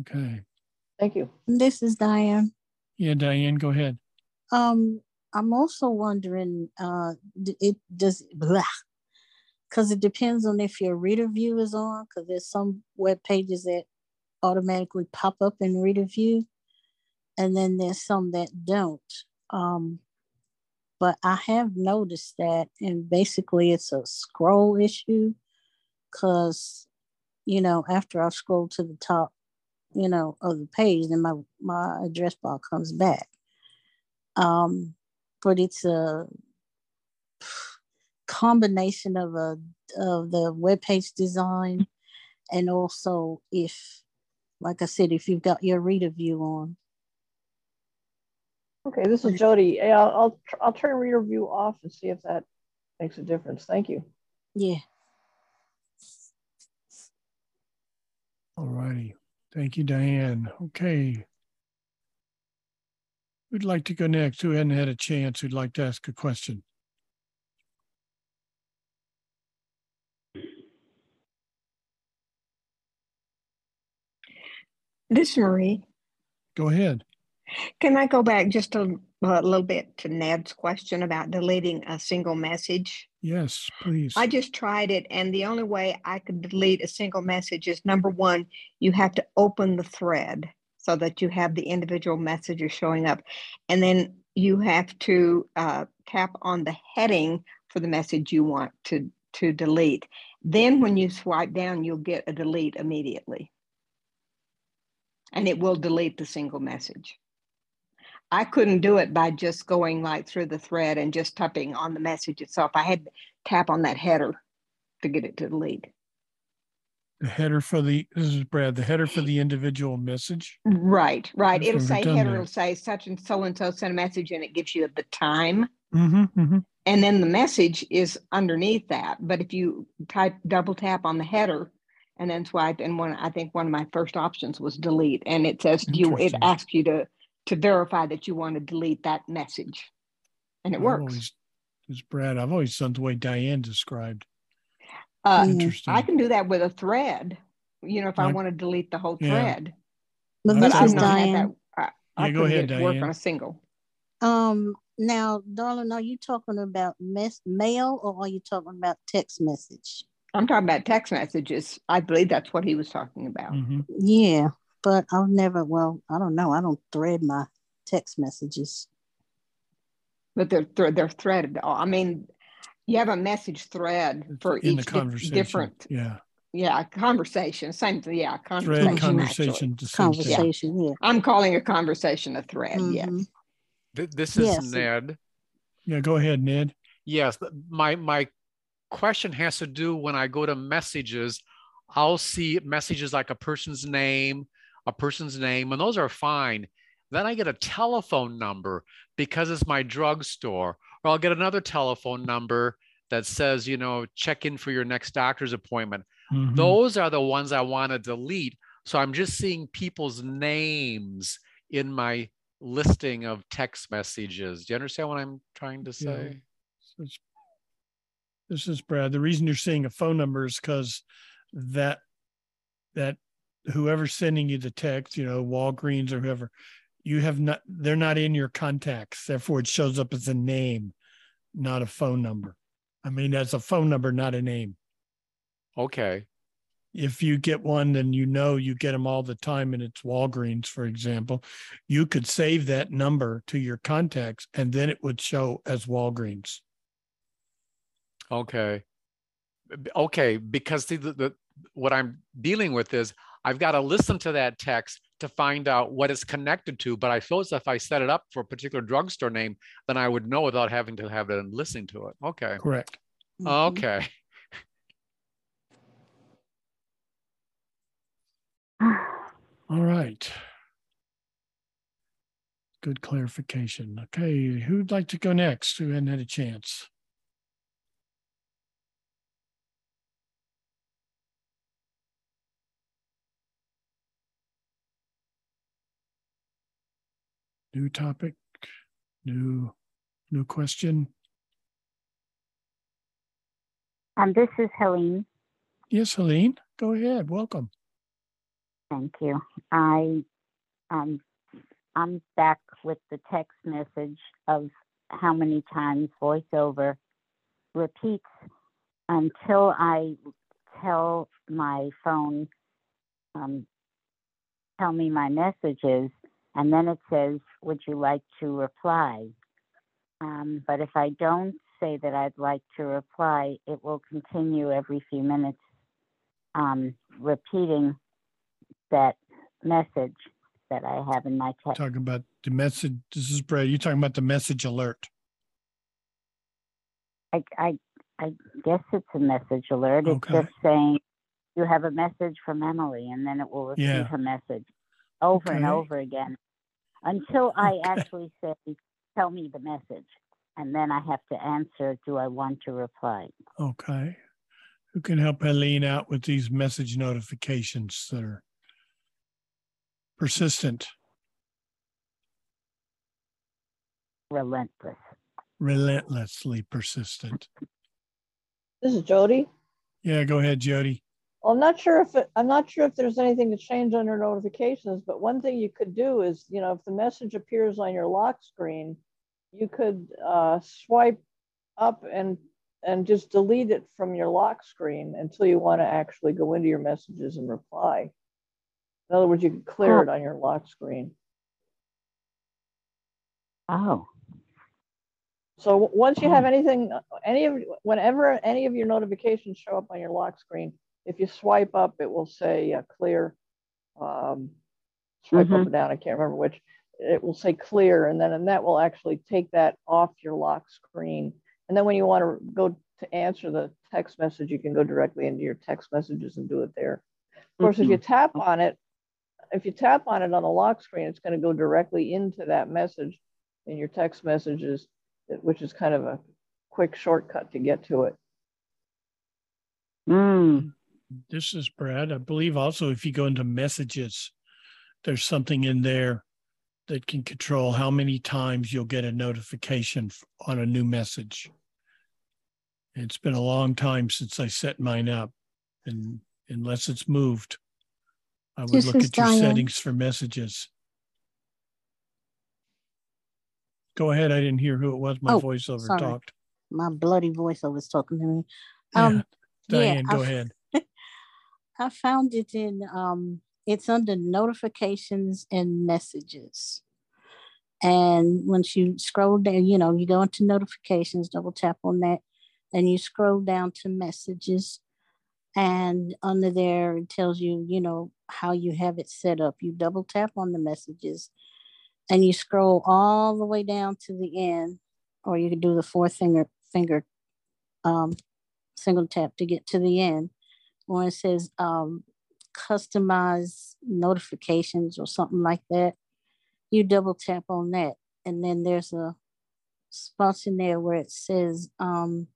Okay. Thank you. This is Diane. Yeah, Diane, go ahead. Um, I'm also wondering, uh, it does blah, because it depends on if your reader view is on. Because there's some web pages that automatically pop up in reader view, and then there's some that don't. Um, but I have noticed that, and basically it's a scroll issue. Because, you know, after I scroll to the top, you know, of the page, then my my address bar comes back um, but it's a combination of a of the web page design and also if like i said if you've got your reader view on Okay, this is Jody. I'll, I'll, I'll turn reader view off and see if that makes a difference. Thank you. yeah All righty. Thank you, Diane. Okay. Who'd like to go next? Who hadn't had a chance? Who'd like to ask a question? This is Marie. Go ahead. Can I go back just a, a little bit to Ned's question about deleting a single message? Yes, please. I just tried it, and the only way I could delete a single message is number one, you have to open the thread so that you have the individual messages showing up. And then you have to uh, tap on the heading for the message you want to, to delete. Then when you swipe down, you'll get a delete immediately. And it will delete the single message. I couldn't do it by just going like through the thread and just tapping on the message itself. I had to tap on that header to get it to delete. The header for the, this is Brad, the header for the individual message. Right, right. It'll say header, that. it'll say such and so and so sent a message and it gives you the time. Mm-hmm, mm-hmm. And then the message is underneath that. But if you type double tap on the header and then swipe, and one, I think one of my first options was delete. And it says, do you, it asks you to, to verify that you want to delete that message. And it I've works. always- This Brad. I've always done the way Diane described. Uh, Interesting. I can do that with a thread, you know, if I Like- want to delete the whole thread. but I've But this I've is that. had diane that. I, I go ahead, get it to work on a single. um now darling are you talking about mess mail or are you talking about text message I'm talking about text messages. I believe that's what he was talking about. Mhm. yeah but i've never well i don't know i don't thread my text messages But they're they're, they're threaded. I mean, you have a message thread for In the each di- conversation. different. Yeah. Yeah, conversation. Same thing. Yeah, Thread conversation. conversation. actually. the same thing. conversation yeah I'm calling a conversation a thread. Yes. Mhm. Th- This is Yes. Ned. Yeah, go ahead, Ned. Yes, my my question has to do when I go to messages, I'll see messages like a person's name, a person's name, and those are fine. Then I get a telephone number because it's my drugstore, or I'll get another telephone number that says, you know, check in for your next doctor's appointment. Mhm. Those are the ones I want to delete. So I'm just seeing people's names in my listing of text messages. Do you understand what I'm trying to say? It's- This is Brad. The reason you're seeing a phone number is because that that whoever's sending you the text, you know, Walgreens or whoever, you have not they're not in your contacts. Therefore, it shows up as a name, not a phone number. I mean, as a phone number, not a name. Okay. If you get one, then you know you get them all the time, and it's Walgreens, for example. You could save that number to your contacts, and then it would show as Walgreens. Okay. Okay, because see, the, the what I'm dealing with is I've got to listen to that text to find out what it's connected to. But I feel as if I set it up for a particular drugstore name, then I would know without having to have it and listening to it. Okay. Correct. Mhm. Okay. All right. Good clarification. Okay, who'd like to go next? Who hadn't had a chance? New topic, new new question. Um, this is Helene. Yes, Helene, go ahead. Welcome. Thank you. I um I'm back with the text message of how many times voiceover repeats until I tell my phone um, tell me my messages and then it says, Would you like to reply? Um, but if I don't say that I'd like to reply, it will continue every few minutes um, repeating that message that I have in my text. Talking about the message. This is Brad. you're talking about the message alert? I, I, I guess it's a message alert. It's Okay. just saying you have a message from Emily, and then it will repeat Yeah. her message over and over again until I actually say, "Tell me the message," and then I have to answer, "Do I want to reply?" Okay. Who can help Helene out with these message notifications that are persistent, Relentless. relentlessly persistent? This is Jody. Yeah, go ahead, Jody. Well, I'm not sure if it, I'm not sure if there's anything to change under notifications, but one thing you could do is, you know, if the message appears on your lock screen, you could uh, swipe up and and just delete it from your lock screen until you want to actually go into your messages and reply. In other words, you could clear it on your lock screen. Oh. So once you have anything, any of, whenever any of your notifications show up on your lock screen, if you swipe up, it will say uh, clear. Um, swipe up Mhm. or down, I can't remember which. It will say clear, and then and that will actually take that off your lock screen. And then when you want to go to answer the text message, you can go directly into your text messages and do it there. Of course, if you tap on it, if you tap on it on the lock screen, it's going to go directly into that message in your text messages, which is kind of a quick shortcut to get to it. Mm. This is Brad. I believe also if you go into messages, there's something in there that can control how many times you'll get a notification on a new message. It's been a long time since I set mine up, and unless it's moved, I would This look at your Diane. settings for messages. Go ahead. I didn't hear who it was. My Oh, voiceover sorry. talked. My bloody voiceover was talking to me. Yeah. Um, Diane, I go f- ahead. I found it in um it's under notifications and messages. And once you scroll down, you know, you go into notifications, double tap on that, and you scroll down to messages. And under there, it tells you, you know, how you have it set up. You double tap on the messages and you scroll all the way down to the end, or you can do the four finger finger um, single tap to get to the end where it says um, customize notifications or something like that. You double tap on that, and then there's a spot in there where it says um,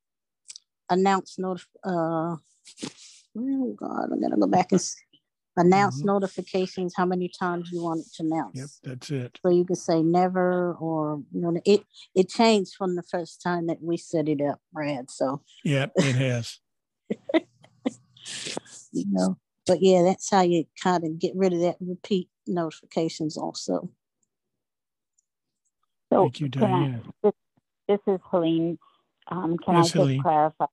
announce notif. Uh, oh God, I gotta go back and announce Mhm. notifications. How many times you want it to announce? Yep, that's it. So you can say never, or you know, it it changed from the first time that we set it up, Brad. So Yep, it has. you know, but yeah, that's how you kind of get rid of that repeat notifications also. So Thank you, can I- this, this is Helene. Um, can Yes, I just Helene. clarify?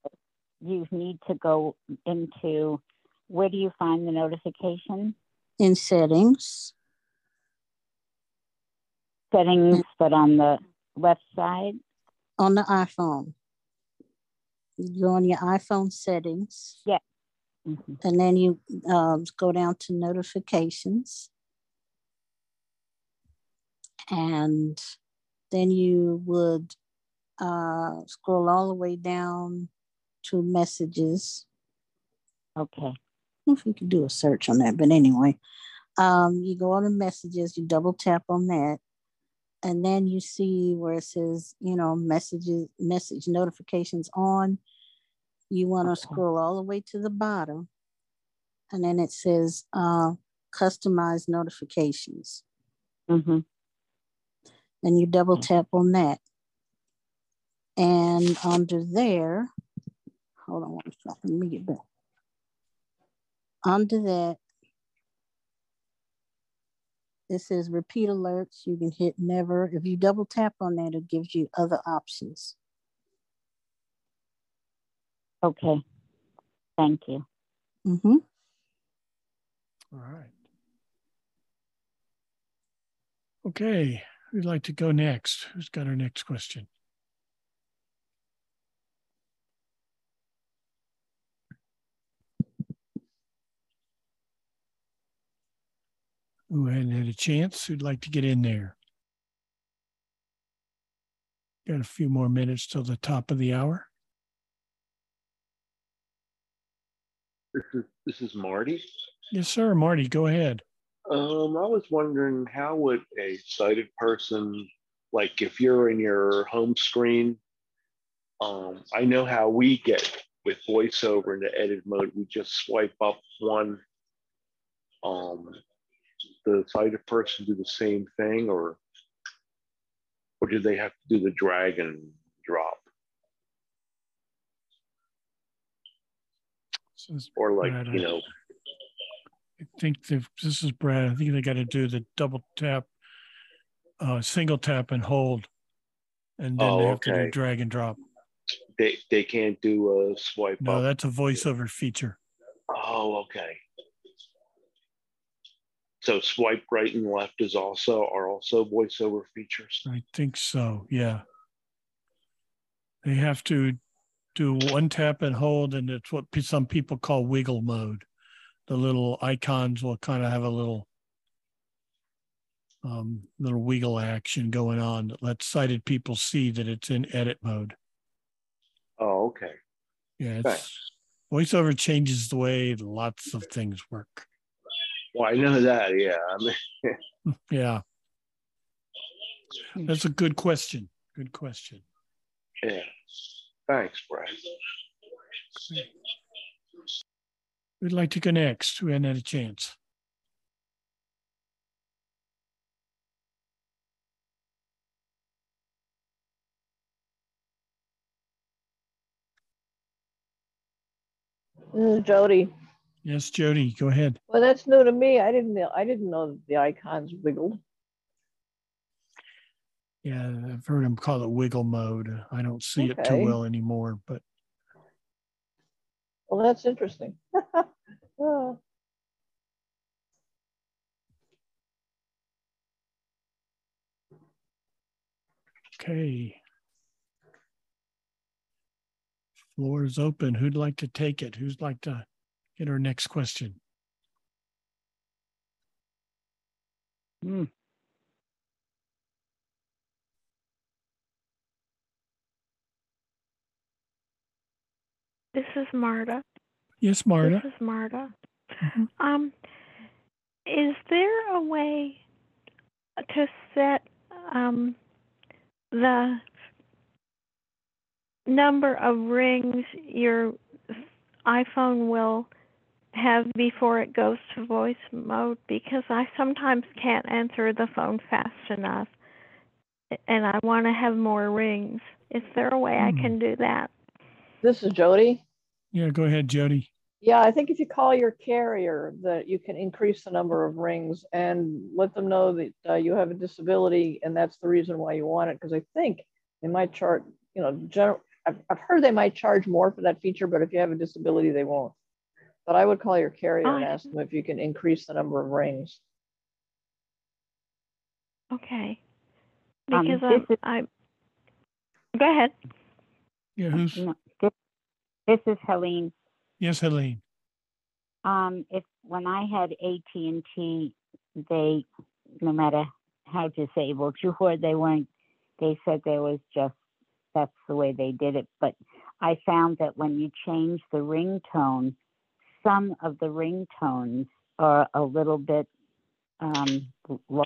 You need to go into where do you find the notification In settings, settings, but on the left side? on the iPhone, you go on your iPhone settings. Yeah. And then you um, go down to notifications. And then you would uh, scroll all the way down to messages. Okay. don't know if you could do a search on that, but anyway, um, you go on the messages, you double tap on that, and then you see where it says, you know, messages, message notifications on. You want to scroll all the way to the bottom, and then it says uh, customize notifications. Mm-hmm. And you double tap on that. And under there, hold on one second, let me get back. Under that, it says repeat alerts. You can hit never. If you double tap on that, it gives you other options. Okay. Thank you. Mm-hmm. All right. Okay, who'd like to go next? Who's got our next question? Who hadn't had a chance? Who'd like to get in there? Got a few more minutes till the top of the hour. This is this is Marty. Yes, sir. Marty, go ahead. Um, I was wondering how would a sighted person, like if you're in your home screen, um, I know how we get with voiceover in the edit mode. We just swipe up one. Um, the sighted person do the same thing, or or do they have to do the drag and drop? Or like Brad, you know, I think they've, this is Brad. I think they got to do the double tap, uh, single tap and hold. And then Oh, they have to do drag and drop. they they can't do a swipe No, up. that's a voiceover feature. Oh, okay. So swipe right and left is also are also voiceover features. I think so. Yeah. They have to do one tap and hold, and it's what some people call wiggle mode. The little icons will kind of have a little um, little wiggle action going on that lets sighted people see that it's in edit mode. Oh, okay. Yeah, it's Thanks. voiceover changes the way lots of things work. Well, I know that. Yeah. I mean, Yeah. That's a good question. Good question. yeah. Thanks, Brad. We'd like to go next. We hadn't had a chance. This is Jody. Yes, Jody, go ahead. Well, that's new to me. I didn't know. I didn't know that the icons wiggled. Yeah, I've heard them call it wiggle mode. I don't see it too well anymore, but Well, that's interesting. Oh, okay. Floor is open. Who'd like to take it? Who'd like to get our next question? Hmm. This is Marta. Yes, Marta. This is Marta. Um, is there a way to set um, the number of rings your iPhone will have before it goes to voice mode? Because I sometimes can't answer the phone fast enough, and I want to have more rings. Is there a way I Hmm. can do that? This is Jody. Yeah, go ahead, Jody. Yeah, I think if you call your carrier, that you can increase the number of rings and let them know that uh, you have a disability and that's the reason why you want it. Because I think they might charge, you know, general. I've, I've heard they might charge more for that feature, but if you have a disability, they won't. But I would call your carrier and Oh. ask them if you can increase the number of rings. Okay. Um, Because this I'm, I'm. Go ahead. Yeah, who's No, this, is Helene. yes, Helene. Um, if when I had AT and T, they, no matter how disabled you were, they weren't. They said there was just that's the way they did it. But I found that when you change the ringtone, some of the ringtones are a little bit um, low.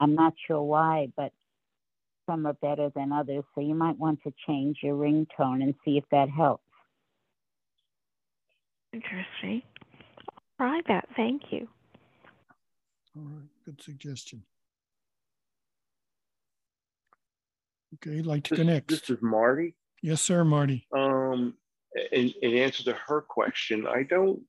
I'm not sure why, but some are better than others. So you might want to change your ringtone and see if that helps. Interesting. I'll try that. Thank you. All right, good suggestion. Okay, like to This, connect. this is Marty. Yes, sir, Marty. Um, in, in answer to her question, I don't.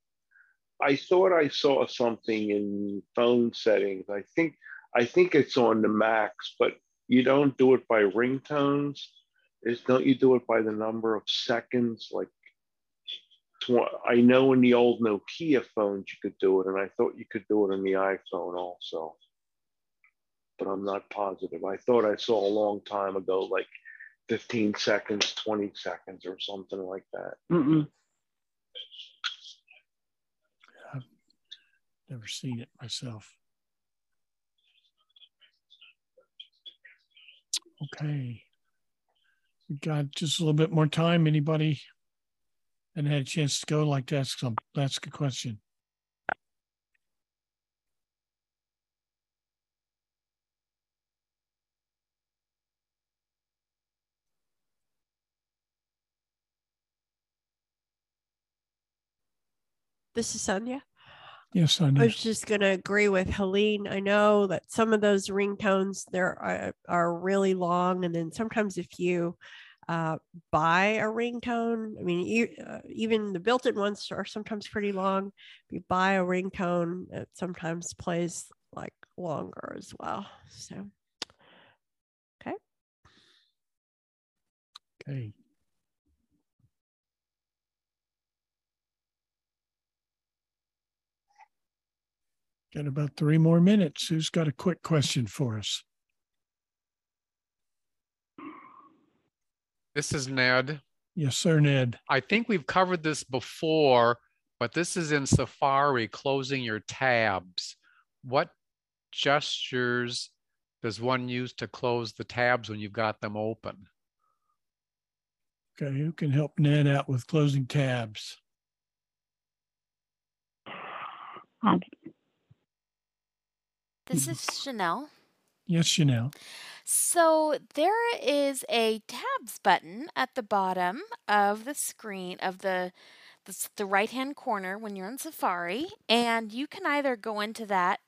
I thought I saw something in phone settings. I think I think it's on the max, but you don't do it by ringtones. Is don't you do it by the number of seconds? Like, tw- I know in the old Nokia phones you could do it, and I thought you could do it on the iPhone also. But I'm not positive. I thought I saw a long time ago, like 15 seconds, 20 seconds, or something like that. Mm-mm. Never seen it myself. Okay. We got just a little bit more time. Anybody and had a chance to go like to ask some ask a question? This is Sonia. Yes, I Sonia. was just going to agree with Helene. I know that some of those ringtones there are, uh, are really long, and then sometimes if you uh, buy a ringtone, I mean, uh, even the built-in ones are sometimes pretty long. If you buy a ringtone, it sometimes plays like longer as well. So, okay. Okay. Got about three more minutes. Who's got a quick question for us? This is Ned. Yes, sir, Ned. I think we've covered this before, but this is in Safari, closing your tabs. What gestures does one use to close the tabs when you've got them open? Okay, who can help Ned out with closing tabs? Um. This is Chanel. Yes, Chanel. So there is a tabs button at the bottom of the screen of the the, the right hand corner when you're in Safari, and you can either go into that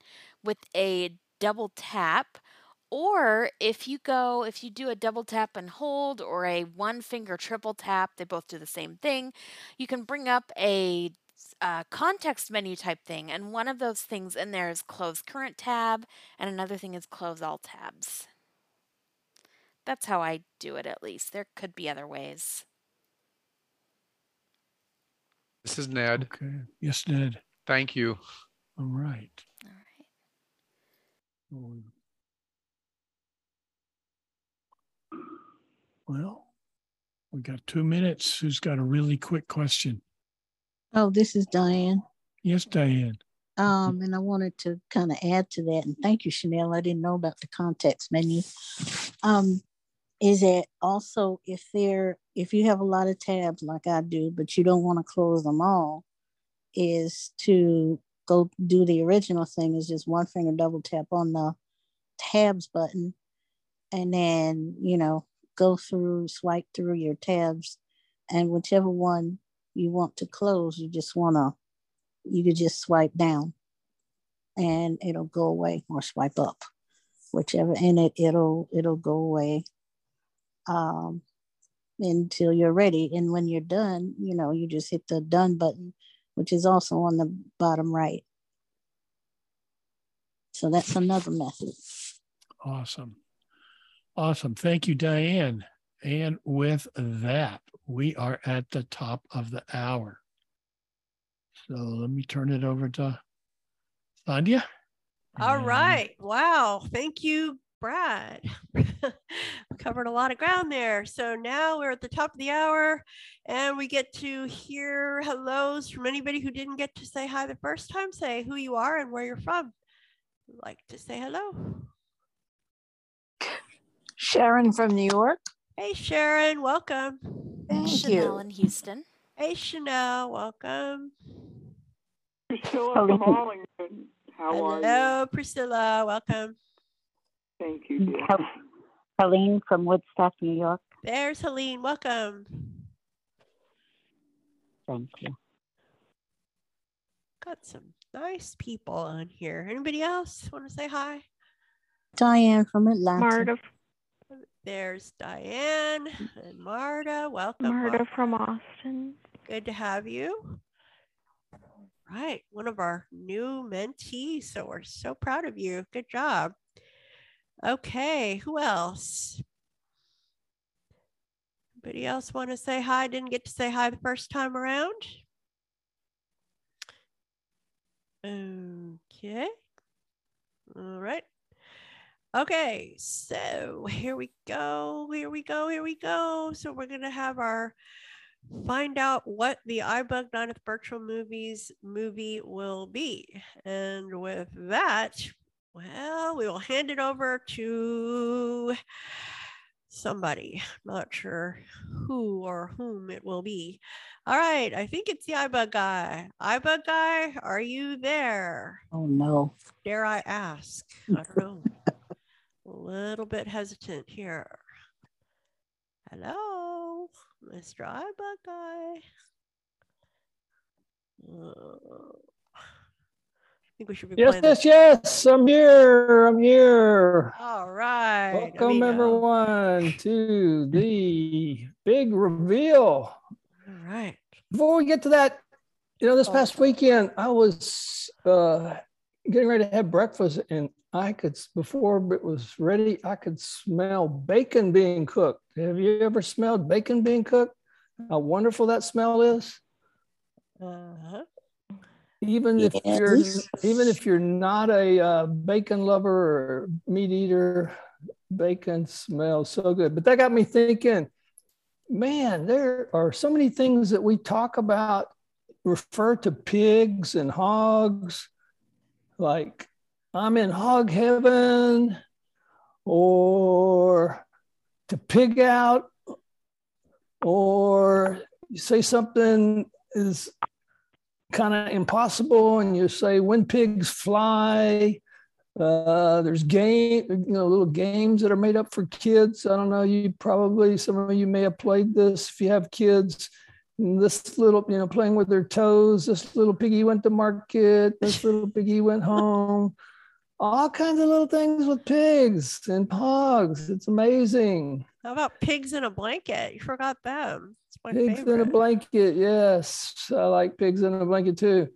with a double tap, or if you go if you do a double tap and hold or a one finger triple tap, they both do the same thing. You can bring up a uh, context menu type thing, and one of those things in there is close current tab, and another thing is close all tabs. That's how I do it, at least. There could be other ways. This is Ned. Okay. Yes, Ned. Thank you. All right. All right. Well, we got two minutes. Who's got a really quick question? Oh, this is Diane. Yes, Diane. Um, and I wanted to kind of add to that. And thank you, Chanel. I didn't know about the context menu. Um, is that also if there if you have a lot of tabs like I do, but you don't want to close them all, is to go do the original thing is just one finger double tap on the tabs button and then you know go through swipe through your tabs and whichever one you want to close you just want to you could just swipe down and it'll go away or swipe up whichever and it it'll it'll go away um until you're ready and when you're done you know you just hit the done button which is also on the bottom right so that's another method Awesome. Awesome. Thank you, Diane. And with that, we are at the top of the hour. So let me turn it over to Sandhya. All And- right. Wow. Thank you, Brad. we covered a lot of ground there. So now we're at the top of the hour and we get to hear hellos from anybody who didn't get to say hi the first time. Say who you are and where you're from. Would Like to say hello. sharon from new york Hey, Sharon. Welcome. thank Chanel you in Houston. Hey, Chanel. Welcome. Priscilla Hello. from Arlington. How are you? Hello, Priscilla. Welcome. Thank you, dear. Helene from Woodstock, New York. There's Helene. Welcome. Thank you. Got some nice people on here. Anybody else want to say hi? Diane from Atlanta. Marta, There's Diane and Marta. Welcome. Marta from Austin. Good to have you. Right, one of our new mentees. So we're so proud of you. Good job. Okay, who else? Anybody else want to say hi? Didn't get to say hi the first time around. Okay. All right. Okay, so here we go. Here we go. Here we go. So we're going to have our find out what the iBug the Virtual Movies movie will be. And with that, well, we will hand it over to somebody. Not sure who or whom it will be. All right, I think it's the iBug guy. iBug guy, are you there? Oh no. Dare I ask? I don't know. A little bit hesitant here. Hello, Mr. iBug guy. Uh, I think we should be Yes, playing this. yes, yes. I'm here. I'm here. All right. Welcome, Amigo. everyone, to the big reveal. All right. Before we get to that, you know, this past weekend, I was uh, getting ready to have breakfast, and I could, before it was ready, I could smell bacon being cooked. Have you ever smelled bacon being cooked? How wonderful that smell is. Uh-huh. even if you're even if you're not a uh, bacon lover or meat eater bacon smells so good but that got me thinking man there are so many things that we talk about refer to pigs and hogs like i'm in hog heaven or to pig out or you say something is kind of impossible and you say when pigs fly uh, there's game you know little games that are made up for kids. I don't know you probably some of you may have played this if you have kids this little you know playing with their toes this little piggy went to market this little piggy went home all kinds of little things with pigs and pogs. it's amazing How about pigs in a blanket? You forgot them. Pigs in a blanket. Yes, I like pigs in a blanket too.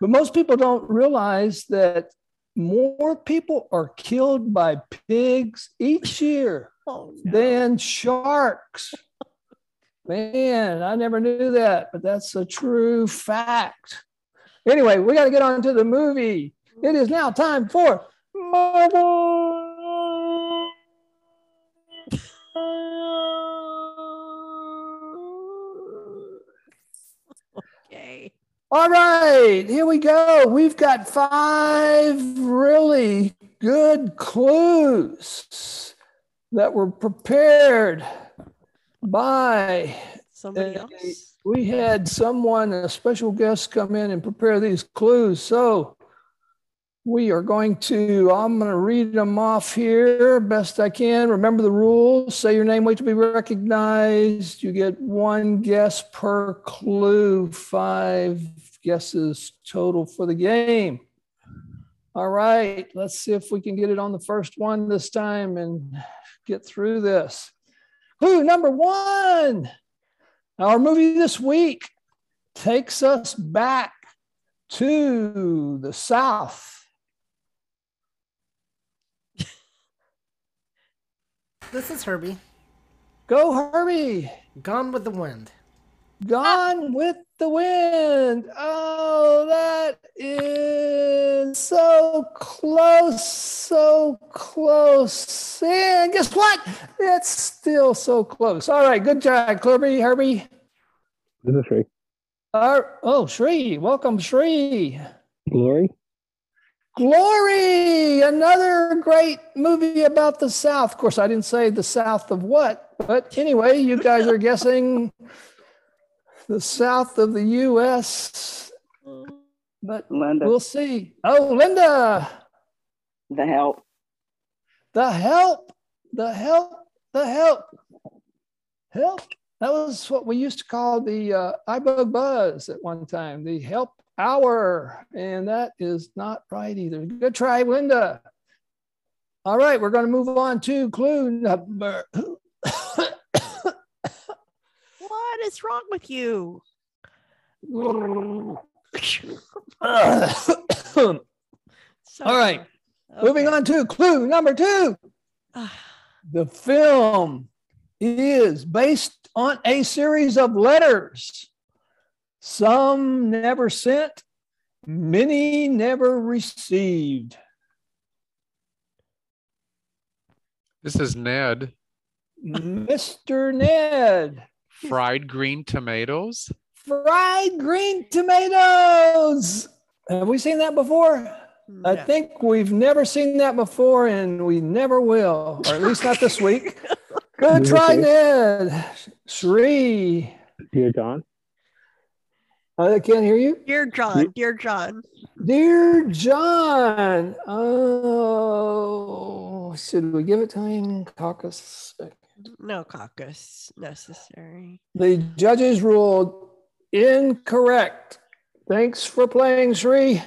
But most people don't realize that more people are killed by pigs each year Oh, than sharks. Man, I never knew that, but that's a true fact. Anyway, we got to get on to the movie. It is now time for Okay. All right, here we go. We've got five really good clues that were prepared by Somebody uh, else. we had someone, a special guest, come in and prepare these clues. So we are going to, I'm going to read them off here best I can. Remember the rules. Say your name, wait to be recognized. You get one guess per clue, five guesses total for the game. All right, let's see if we can get it on the first one this time and get through this. Clue number one. Our movie this week takes us back to the South. This is Herbie. Go, Herbie. Gone with the Wind. Gone with the Wind. Oh, that is so close, so close. And guess what? It's still so close. All right, good job, Herbie. Herbie. This is Shree. Uh, oh, Shree. Welcome, Shree. Glory. Glory, another great movie about the South. Of course, I didn't say the South of what, but anyway, you guys are guessing the South of the U.S. but Linda. we'll see. Oh, Linda, The help. the help, the help, the help, help. That was what we used to call the uh, iBug Buzz at one time, the help hour. And that is not right either. Good try, Linda. All right, we're going to move on to clue number. What is wrong with you? All right, moving on to clue number two. The film is based on a series of letters. Some never sent, many never received. This is Ned. Mr. Ned, Fried green tomatoes. fried green tomatoes. Have we seen that before? I think we've never seen that before and we never will, or at least not this week. Good try, Ned. Sri. Dear John. Uh, I can't hear you. Dear John, dear John. Dear John. Oh, should we give it time? Caucus. No caucus necessary. The judges ruled incorrect. Thanks for playing, Sri.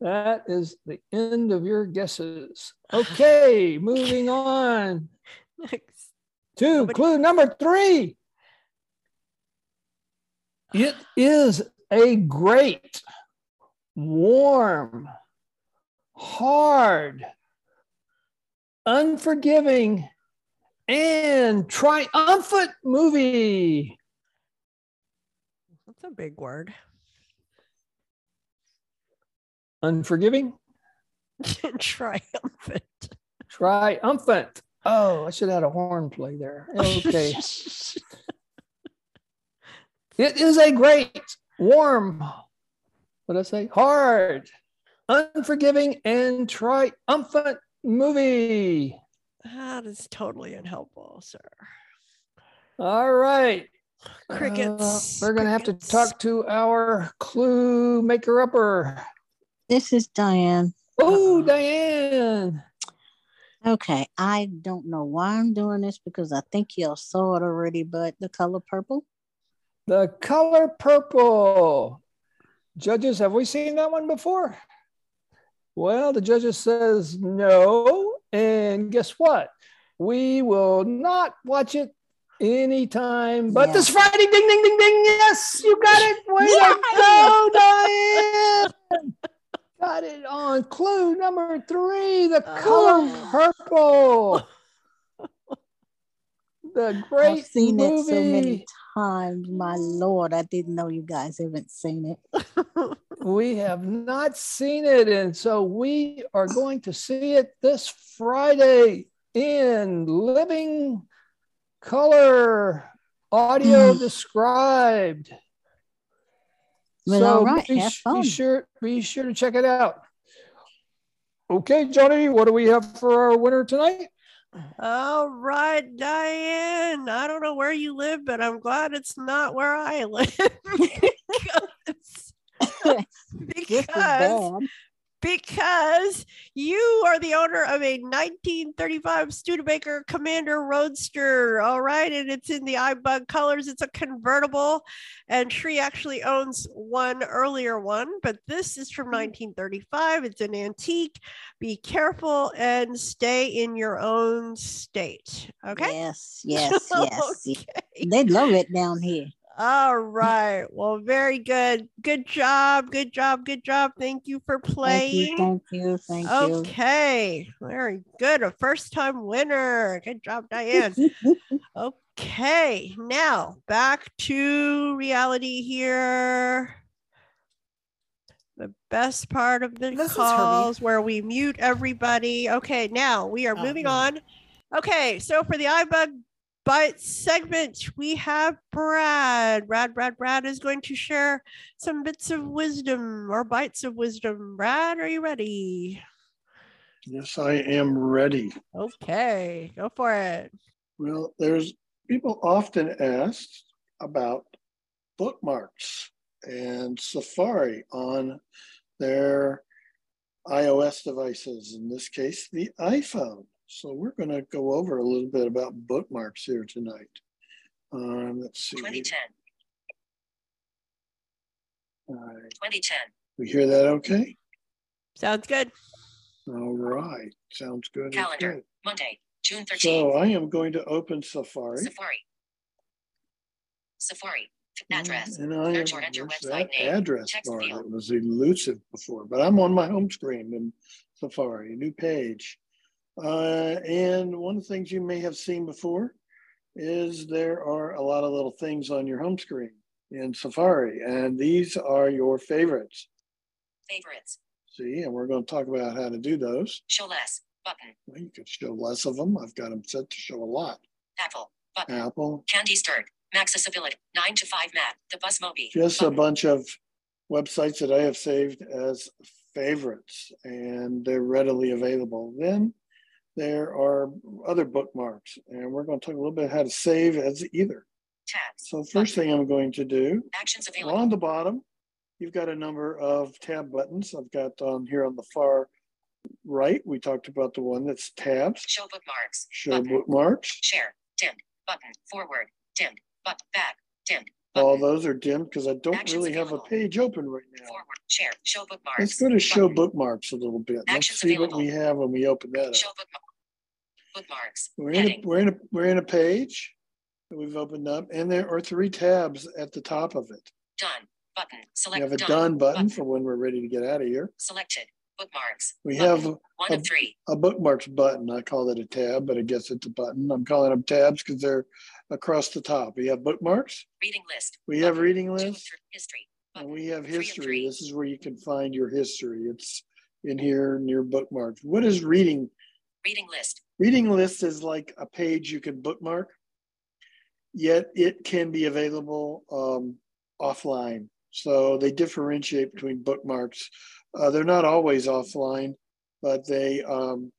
That is the end of your guesses. Okay, moving on Next. to clue number three. It is a great, warm, hard, unforgiving, and triumphant movie. That's a big word. Unforgiving? Triumphant. Triumphant. Oh, I should have had a horn play there. Okay. it is a great, warm, what did I say? Hard, unforgiving, and triumphant movie. That is totally unhelpful, sir. All right. Crickets. Uh, we're going to have to talk to our clue maker upper. This is Diane. Oh, Diane. Okay, I don't know why I'm doing this because I think y'all saw it already, but the color purple. The color purple. Judges, have we seen that one before? Well, the judges says no. And guess what? We will not watch it anytime but Yeah. this Friday. Ding, ding, ding, ding. Yes, you got it. Way to go, Diane. Got it on clue number three, the oh. color purple. The great I've seen movie. it so many times. My lord, I didn't know you guys haven't seen it. We have not seen it, and so we are going to see it this Friday in living color, audio hmm. described. Well, so all right, be, have fun. be sure be sure to check it out. Okay, Johnny, what do we have for our winner tonight? All right, Diane. I don't know where you live, but I'm glad it's not where I live. because, because, you are the owner of a 1935 Studebaker Commander Roadster. All right, and it's in the iBug colors. It's a convertible, and Shree actually owns one earlier one, but this is from mm-hmm. 1935. It's an antique. Be careful and stay in your own state. Okay. Yes, yes, yes. They love it down here. All right. Well, very good. Good job. Good job. Good job. Thank you for Thank playing. you, thank you, thank you. Okay. Very good. A first time winner. Good job, Diane. okay. Now back to reality here. The best part of the This calls where we mute everybody. Okay. Now we are Oh, moving yeah. on. Okay. So for the iBug Byte segment, we have Brad. Brad, Brad, Brad is going to share some bits of wisdom or bites of wisdom. Brad, are you ready? Yes, I am ready. Okay, go for it. Well, there's people often asked about bookmarks. and Safari on their iOS devices, in this case, the iPhone. So we're going to go over a little bit about bookmarks here tonight. Um, let's see. 2010. All right. 2010. We hear that okay? Sounds good. All right. Sounds good. Calendar. good. Monday, June 13th. So I am going to open Safari. Safari. Safari. Address. And I am, Search or enter website that name. address Text bar field. that was elusive before, but I'm on my home screen in Safari, new page. Uh, and one of the things you may have seen before is there are a lot of little things on your home screen in Safari, and these are your favorites. Favorites. See, and we're going to talk about how to do those. Show less. Button. Well, you could show less of them. I've got them set to show a lot. Apple. Button. Apple, Candy Stirred. Accessibility. 9 to 5 Mac. The Bus Mobi. just a bunch of websites that I have saved as favorites and they're readily available. Then there are other bookmarks and we're going to talk a little bit how to save as either. Tabs. So first thing I'm going to do, Actions available. on the bottom, you've got a number of tab buttons. I've got on here on the far right, we talked about the one that's tabs, Show bookmarks. show Button. bookmarks. Share. Dimmed. Button. Forward. Dimmed. But back. Dimmed. All those are dimmed because I don't Actions really have a page open right now. Forward. Share. Show bookmarks. Let's go to show bookmarks a little bit. Actions Let's see what we have when we open that up. Show bookmarks. Bookmarks. We're in a, we're in a, we're in a page that we've opened up and there are three tabs at the top of it. Done. Button. Select. We have a done button for when we're ready to get out of here. Selected. Bookmarks. We Button. have one a, of three. a bookmarks button. I call it a tab, but I guess it's a button. I'm calling them tabs because they're across the top. We have bookmarks, Reading list. we have reading lists. History. and we have Three history. three. This is where you can find your history. It's in here near bookmarks. What is reading? Reading list. Reading list is like a page you can bookmark, yet it can be available um, offline. So they differentiate between bookmarks. Uh, they're not always offline, but they, um,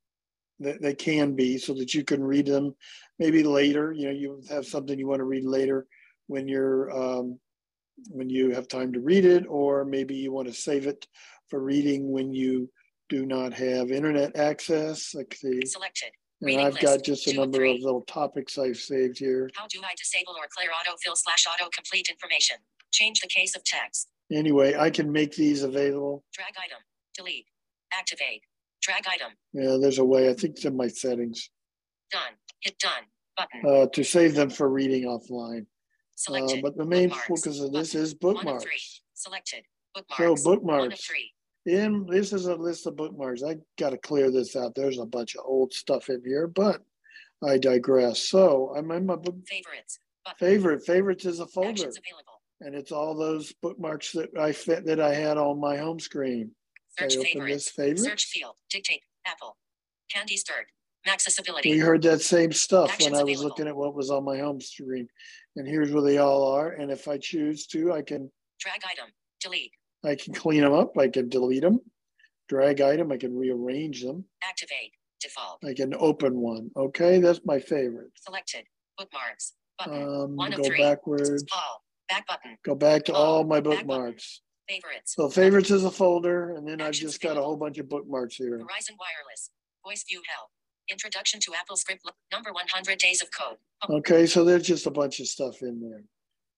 they they can be so that you can read them maybe later. You know, you have something you want to read later when you're um, when you have time to read it, or maybe you want to save it for reading when you do not have internet access. Like the Selected. And I've got just a number of little topics I've saved here. How do I disable or clear autofill slash autocomplete information? Change the case of text. Anyway, I can make these available. Drag item. Delete. Activate. Drag item. Yeah, there's a way. I think it's in my settings Done. Hit done. Button. uh, to save them for reading offline. Uh, Selected. but the main Bookmarks. focus of this is One of three. bookmarks. So Bookmarks. One of three. In this is a list of bookmarks. I got to clear this out. There's a bunch of old stuff in here, but I digress. So I'm in my book Favorites. Button. favorite. Favorites is a folder, and it's all those bookmarks that I fit that I had on my home screen. Search I open favorites. this favorite. Search field. Dictate. Apple. Candy stirred. Accessibility. We heard that same stuff Actions when I was available. looking at what was on my home screen. And here's where they all are. And if I choose to, I can Drag item. Delete. I can clean them up. I can delete them. Drag item. I can rearrange them. Activate. Default. I can open one. Okay, that's my favorite. Selected. Bookmarks. Button. Um, One of go three. backwards. All. Back button. Go back to all my bookmarks. Favorites. So favorites is a folder, and then I've just got a whole bunch of bookmarks here. Verizon Wireless. Voice View Help. Introduction to Apple Script. Number 100 Days of Code. Okay, so there's just a bunch of stuff in there.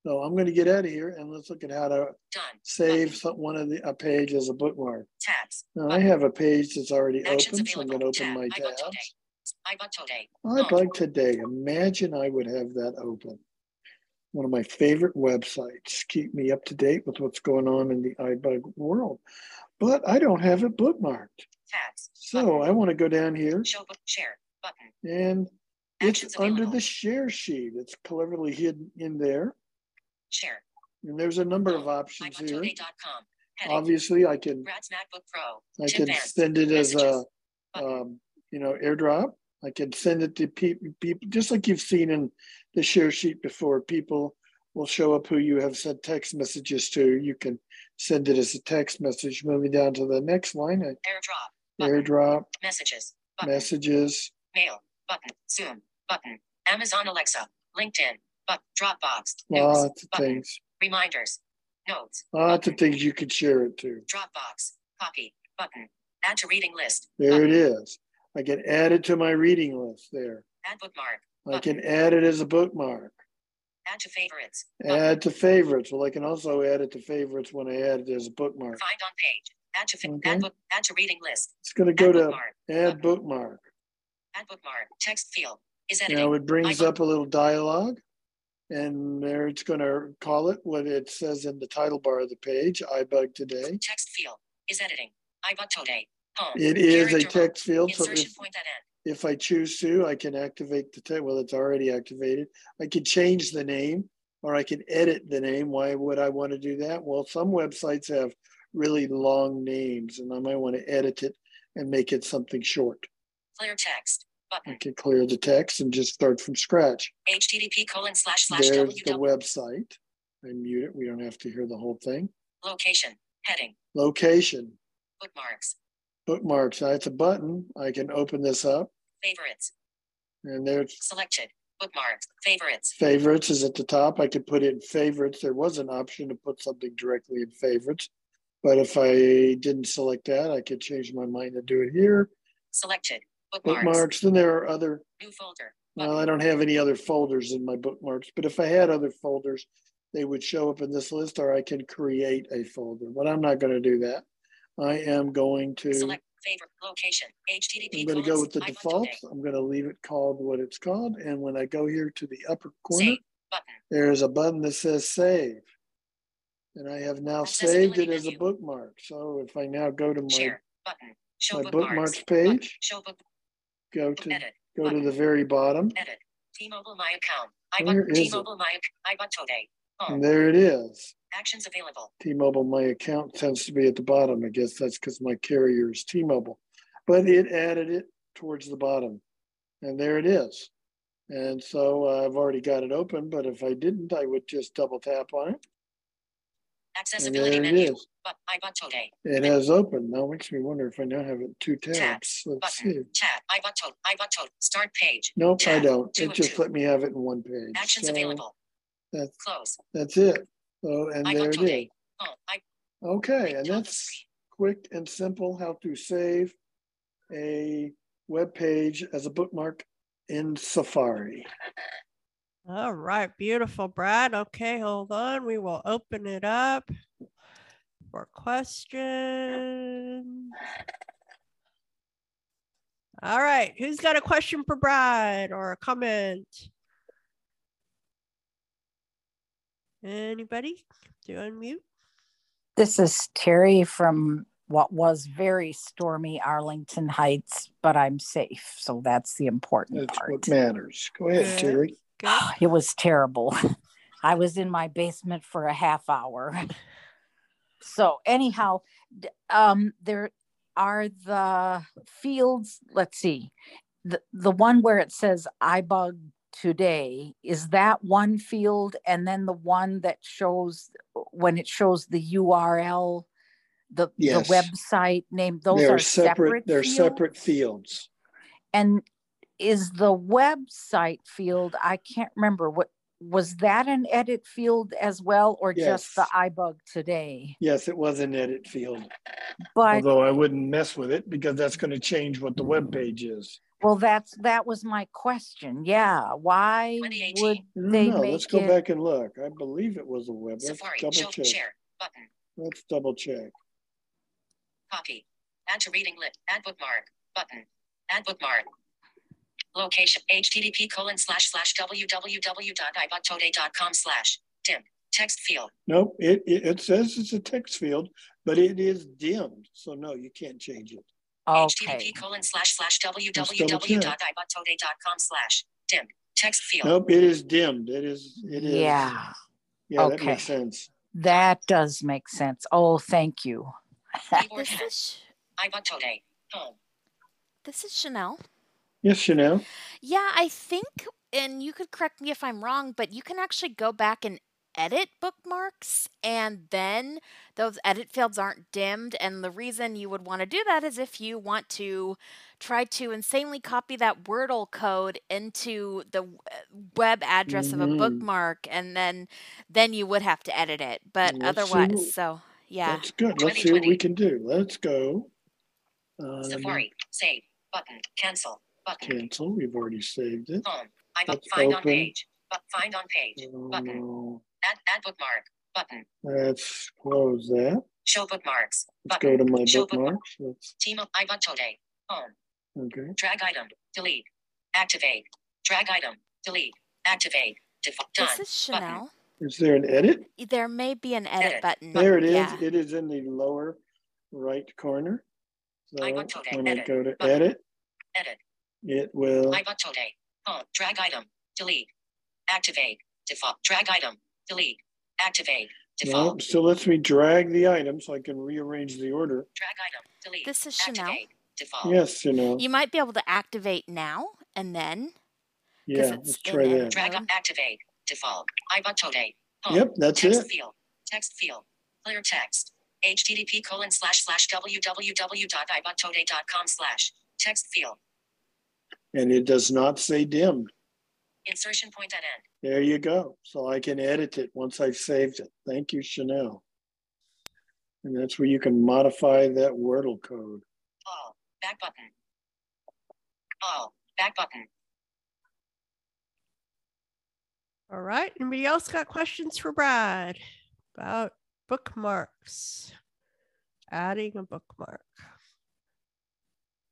So I'm going to get out of here and let's look at how to Done. save some, one of the a page as a bookmark. Tabs. Now I have a page that's already Actions open, so I'm going to open my iBug tabs. today. iBug today. I'd like today. Imagine I would have that open. One of my favorite websites. Keep me up to date with what's going on in the iBug world. But I don't have it bookmarked. Tabs. So I want to go down here Show book. Share. Button. and it's under the share sheet. It's cleverly hidden in there. Share. And there's a number of options here. Obviously, I can Brad's MacBook Pro. I can send it as a um, you know airdrop. I can send it to people, people just like you've seen in the share sheet before. People will show up who you have sent text messages to. You can send it as a text message. Moving down to the next line, AirDrop. Airdrop Messages. Button. messages. Mail. Button. Zoom. Button. Amazon Alexa. LinkedIn. But Dropbox. News. Lots of Button. things. Reminders. Notes. Lots of things you could share it to. Dropbox. Copy. Button. Add to reading list. There it is. I can add it to my reading list there. Add bookmark. I can add it as a bookmark. Add to favorites. Add to favorites. Well, I can also add it to favorites when I add it as a bookmark. Find on page. Add to Okay. add book. Add to reading list. It's going to go Add to bookmark. add bookmark. Add bookmark. Text field. Is editing. Now it brings up a little dialogue and there it's going to call it what it says in the title bar of the page, iBug today. Text field. Is editing. iBug today. Home. It is a text field. So if, point at end. if I choose to, I can activate the text. Well, it's already activated. I can change the name or I can edit the name. Why would I want to do that? Well, some websites have really long names and I might want to edit it and make it something short. Clear text. Button. I can clear the text and just start from scratch. HTTP colon slash slash There's the website. I mute it. We don't have to hear the whole thing. Location. Heading. Location, Bookmarks. bookmarks. That's a button. I can open this up Favorites. and there's Selected. Bookmarks. Favorites. favorites is at the top. I could put in favorites. There was an option to put something directly in favorites. But if I didn't select that, I could change my mind and do it here. Selected. Bookmarks. Bookmarks. Then there are other, New folder. well, I don't have any other folders in my bookmarks, but if I had other folders, they would show up in this list or I can create a folder, but I'm not going to do that. I am going to, Select favorite location. HTTP I'm going to go with the default. I'm going to leave it called what it's called. And when I go here to the upper corner, there's a button that says save. And I have now saved it as a bookmark. So if I now go to my, Share. Button. Show my bookmarks. bookmarks page, Show book. Go to, Edit. go to the very bottom, Edit. T-Mobile My Account. Where is? T-Mobile My Ac- iBug today. Home. and there it is. Actions available. T-Mobile, my account tends to be at the bottom. I guess that's because my carrier is T-Mobile. But it added it towards the bottom. And there it is. And so uh, I've already got it open, but if I didn't, I would just double tap on it. Accessibility menu. But iBug today. Eh? It has opened. Now it makes me wonder if I now have it two tabs. Let's see. Button. Chat. iBug to iBug to Start page. Nope, I don't. It just two. let me have it in one page. Actions So available. That's, Close. that's it. So, and there it today. is. Home. I Okay, and that's quick and simple how to save a web page as a bookmark in Safari. All right, beautiful, Brad. Okay, hold on. We will open it up for questions. All right, who's got a question for Brad or a comment? Anybody? Do unmute? This is Terry from what was very stormy Arlington Heights, but I'm safe. So that's the important That's part. what matters. Go ahead, Terry. It was terrible. I was in my basement for a half hour. So anyhow, um, there are the fields. Let's see, the the one where it says iBug today is that one field, and then the one that shows when it shows the URL, the Yes. the website name. Those They're are separate. They're fields? separate fields. And is the website field, I can't remember what, was that an edit field as well, or just the iBug today? Yes, it was an edit field. But, Although I wouldn't mess with it because that's going to change what the web page is. well, that's, that was my question. Yeah, why would they No, make let's go it? back and look. I believe it was a web. Let's Safari. double Show check. share. Button. Let's double check. Copy. Add to reading list. Add bookmark. Button. Add bookmark. Location. HTTP colon slash slash www.ibugtoday.com slash dim. Text field. Nope, it, it, it says it's a text field, but it is dimmed. So no, you can't change it. HTTP colon slash slash www.ibugtoday.com slash dim. Text field. Nope, it is dimmed. It is, it is. Yeah. Yeah, that makes sense. That does make sense. Oh, thank you. Keyboard head. iBug today. Home. This is Chanel. Yes, Chanel. Yeah, I think, and you could correct me if I'm wrong, but you can actually go back and edit bookmarks and then those edit fields aren't dimmed. And the reason you would want to do that is if you want to try to insanely copy that Wordle code into the web address mm-hmm. of a Mhm. bookmark and then then you would have to edit it. But Let's otherwise, what- so yeah. That's good. Let's see what we can do. Let's go. Um, Safari. Save. Button. Cancel. Button. Cancel. We've already saved it. Home. I Let's find on open. page. But find on page. Button. Oh, Add add bookmark. Button. let's close that. Show bookmarks. Let's Button. go to my Show bookmark. bookmarks. Let's, Team of iBug today. Home. okay. Drag item. Delete. Activate. Drag item. Delete. Activate. Default. Done. This is Chanel. Is there an edit? There may be an edit button. There it is. Yeah. It is in the lower right corner. So iBug today. when I Edit. go to Button. edit, Edit. It will. iBug today. Home. Oh, drag item. Delete. Activate. Default. Drag item. Delete. Activate. No, Default. still lets me drag the item so I can rearrange the order. Drag item. Delete. This is Chanel. Activate. Default. Yes, you know. You might be able to activate now and then. Yeah, it's let's try that. Drag up. Activate. Default. iBug today. Home. Oh, yep, that's text it. field. Text field. Clear text. http colon slash slash www.ibugtoday.com slash text field. And it does not say dim. Insertion point at end. There you go. So I can edit it once I've saved it. Thank you, Chanel. And that's where you can modify that Wordle code. All. Back button. All. Back button. All right. Anybody else got questions for Brad about bookmarks? Adding a bookmark.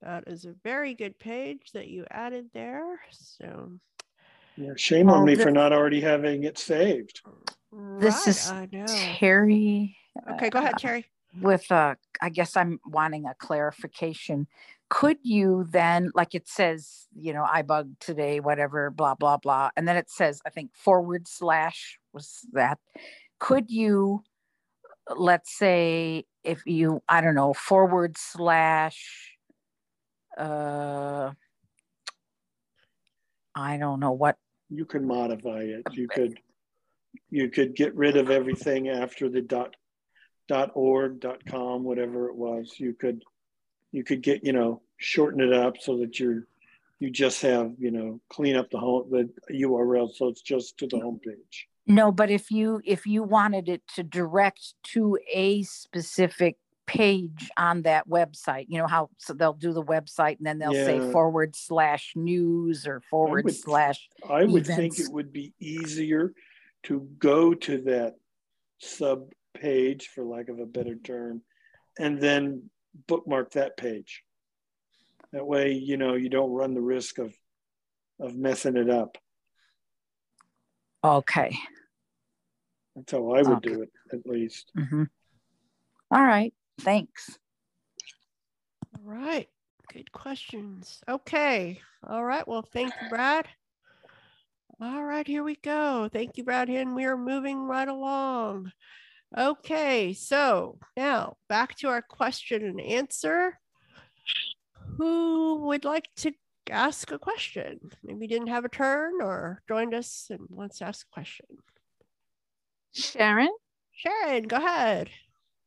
That is a very good page that you added there. So Yeah, shame on me thi- for not already having it saved. This Right, is I know. Terry. Okay, go ahead, uh, Terry. With uh, I guess I'm wanting a clarification. Could you then, like it says, you know, I bugged today, whatever, blah blah blah, and then it says, I think forward slash was that. Could you, let's say, if you, I don't know, forward slash, uh, I don't know what You can modify it. You could you could get rid of everything after the dot dot org dot com whatever it was. You could you could get you know shorten it up so that you're you just have you know clean up the home the URL so it's just to the homepage. No, but if you if you wanted it to direct to a specific page on that website, you know how so they'll do the website and then they'll say forward slash news or forward would- slash I would think it would be easier to go to that sub page, for lack of a better term, and then bookmark that page. That way, you know, you don't run the risk of of messing it up. Okay. That's how I would Okay. do it, at least. hmm All right. Thanks. All right. Good questions. Okay. All right. Well, thank you, Brad. All right, here we go. Thank you, Brad. And we are moving right along. Okay, so now back to our question and answer. Who would like to ask a question? Maybe didn't have a turn or joined us and wants to ask a question. Sharon? Sharon, go ahead.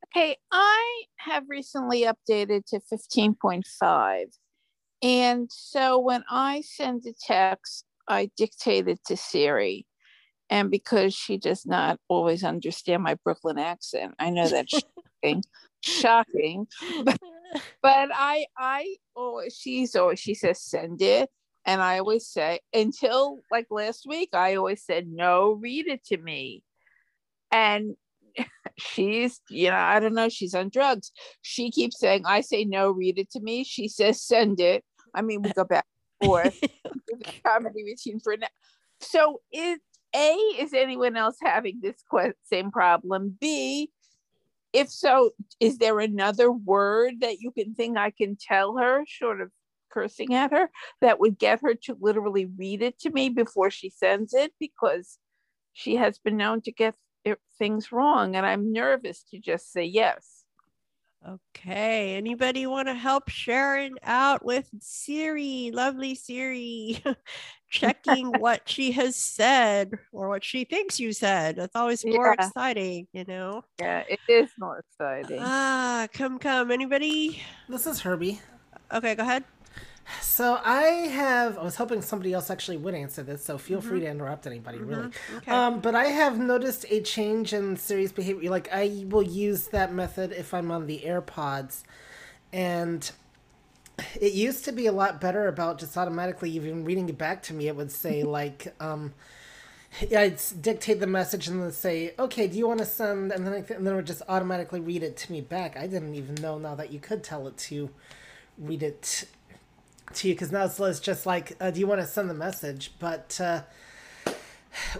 Okay, I have recently updated to 15.5. And so when I send a text, I dictate it to Siri. And because she does not always understand my Brooklyn accent, I know that's shocking, shocking. But, but I, I, oh, she's always, she says, send it. And I always say, until like last week, I always said, no, read it to me. And she's, you know, I don't know, she's on drugs. She keeps saying, I say no, read it to me. She says, send it. I mean, we go back and forth. Comedy routine for now. So is A, is anyone else having this que- same problem? B, if so, is there another word that you can think I can tell her, short of cursing at her, that would get her to literally read it to me before she sends it? Because she has been known to get it- things wrong, and I'm nervous to just say yes. Okay. Anybody want to help Sharon out with Siri? Lovely Siri. Checking what she has said or what she thinks you said. That's always more Yeah. exciting, you know? Yeah, it is more exciting. Ah, come, come. Anybody? This is Herbie. Okay, go ahead. So I have. I was hoping somebody else actually would answer this, so feel free to interrupt anybody, really. Mm-hmm. Okay. Um, but I have noticed a change in Siri's behavior. Like I will use that method if I'm on the AirPods, and it used to be a lot better about just automatically even reading it back to me. It would say like, um, I'd dictate the message and then say, "Okay, do you want to send?" And then I th- and then it would just automatically read it to me back. I didn't even know now that you could tell it to read it to you because now it's just like, uh, "Do you want to send the message?" But uh,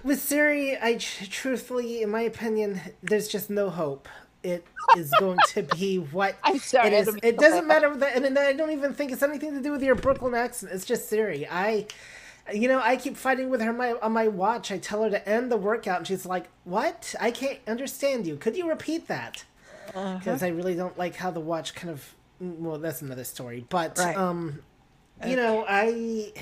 with Siri, I truthfully, in my opinion, there's just no hope. It is going to be what sorry, it I is. mean It doesn't matter that, and I don't even think it's anything to do with your Brooklyn accent. It's just Siri. I, you know, I keep fighting with her on my, on my watch. I tell her to end the workout, and she's like, "What? I can't understand you. Could you repeat that?" Uh-huh. Because I really don't like how the watch kind of. Well, that's another story. But Right. um, you know, I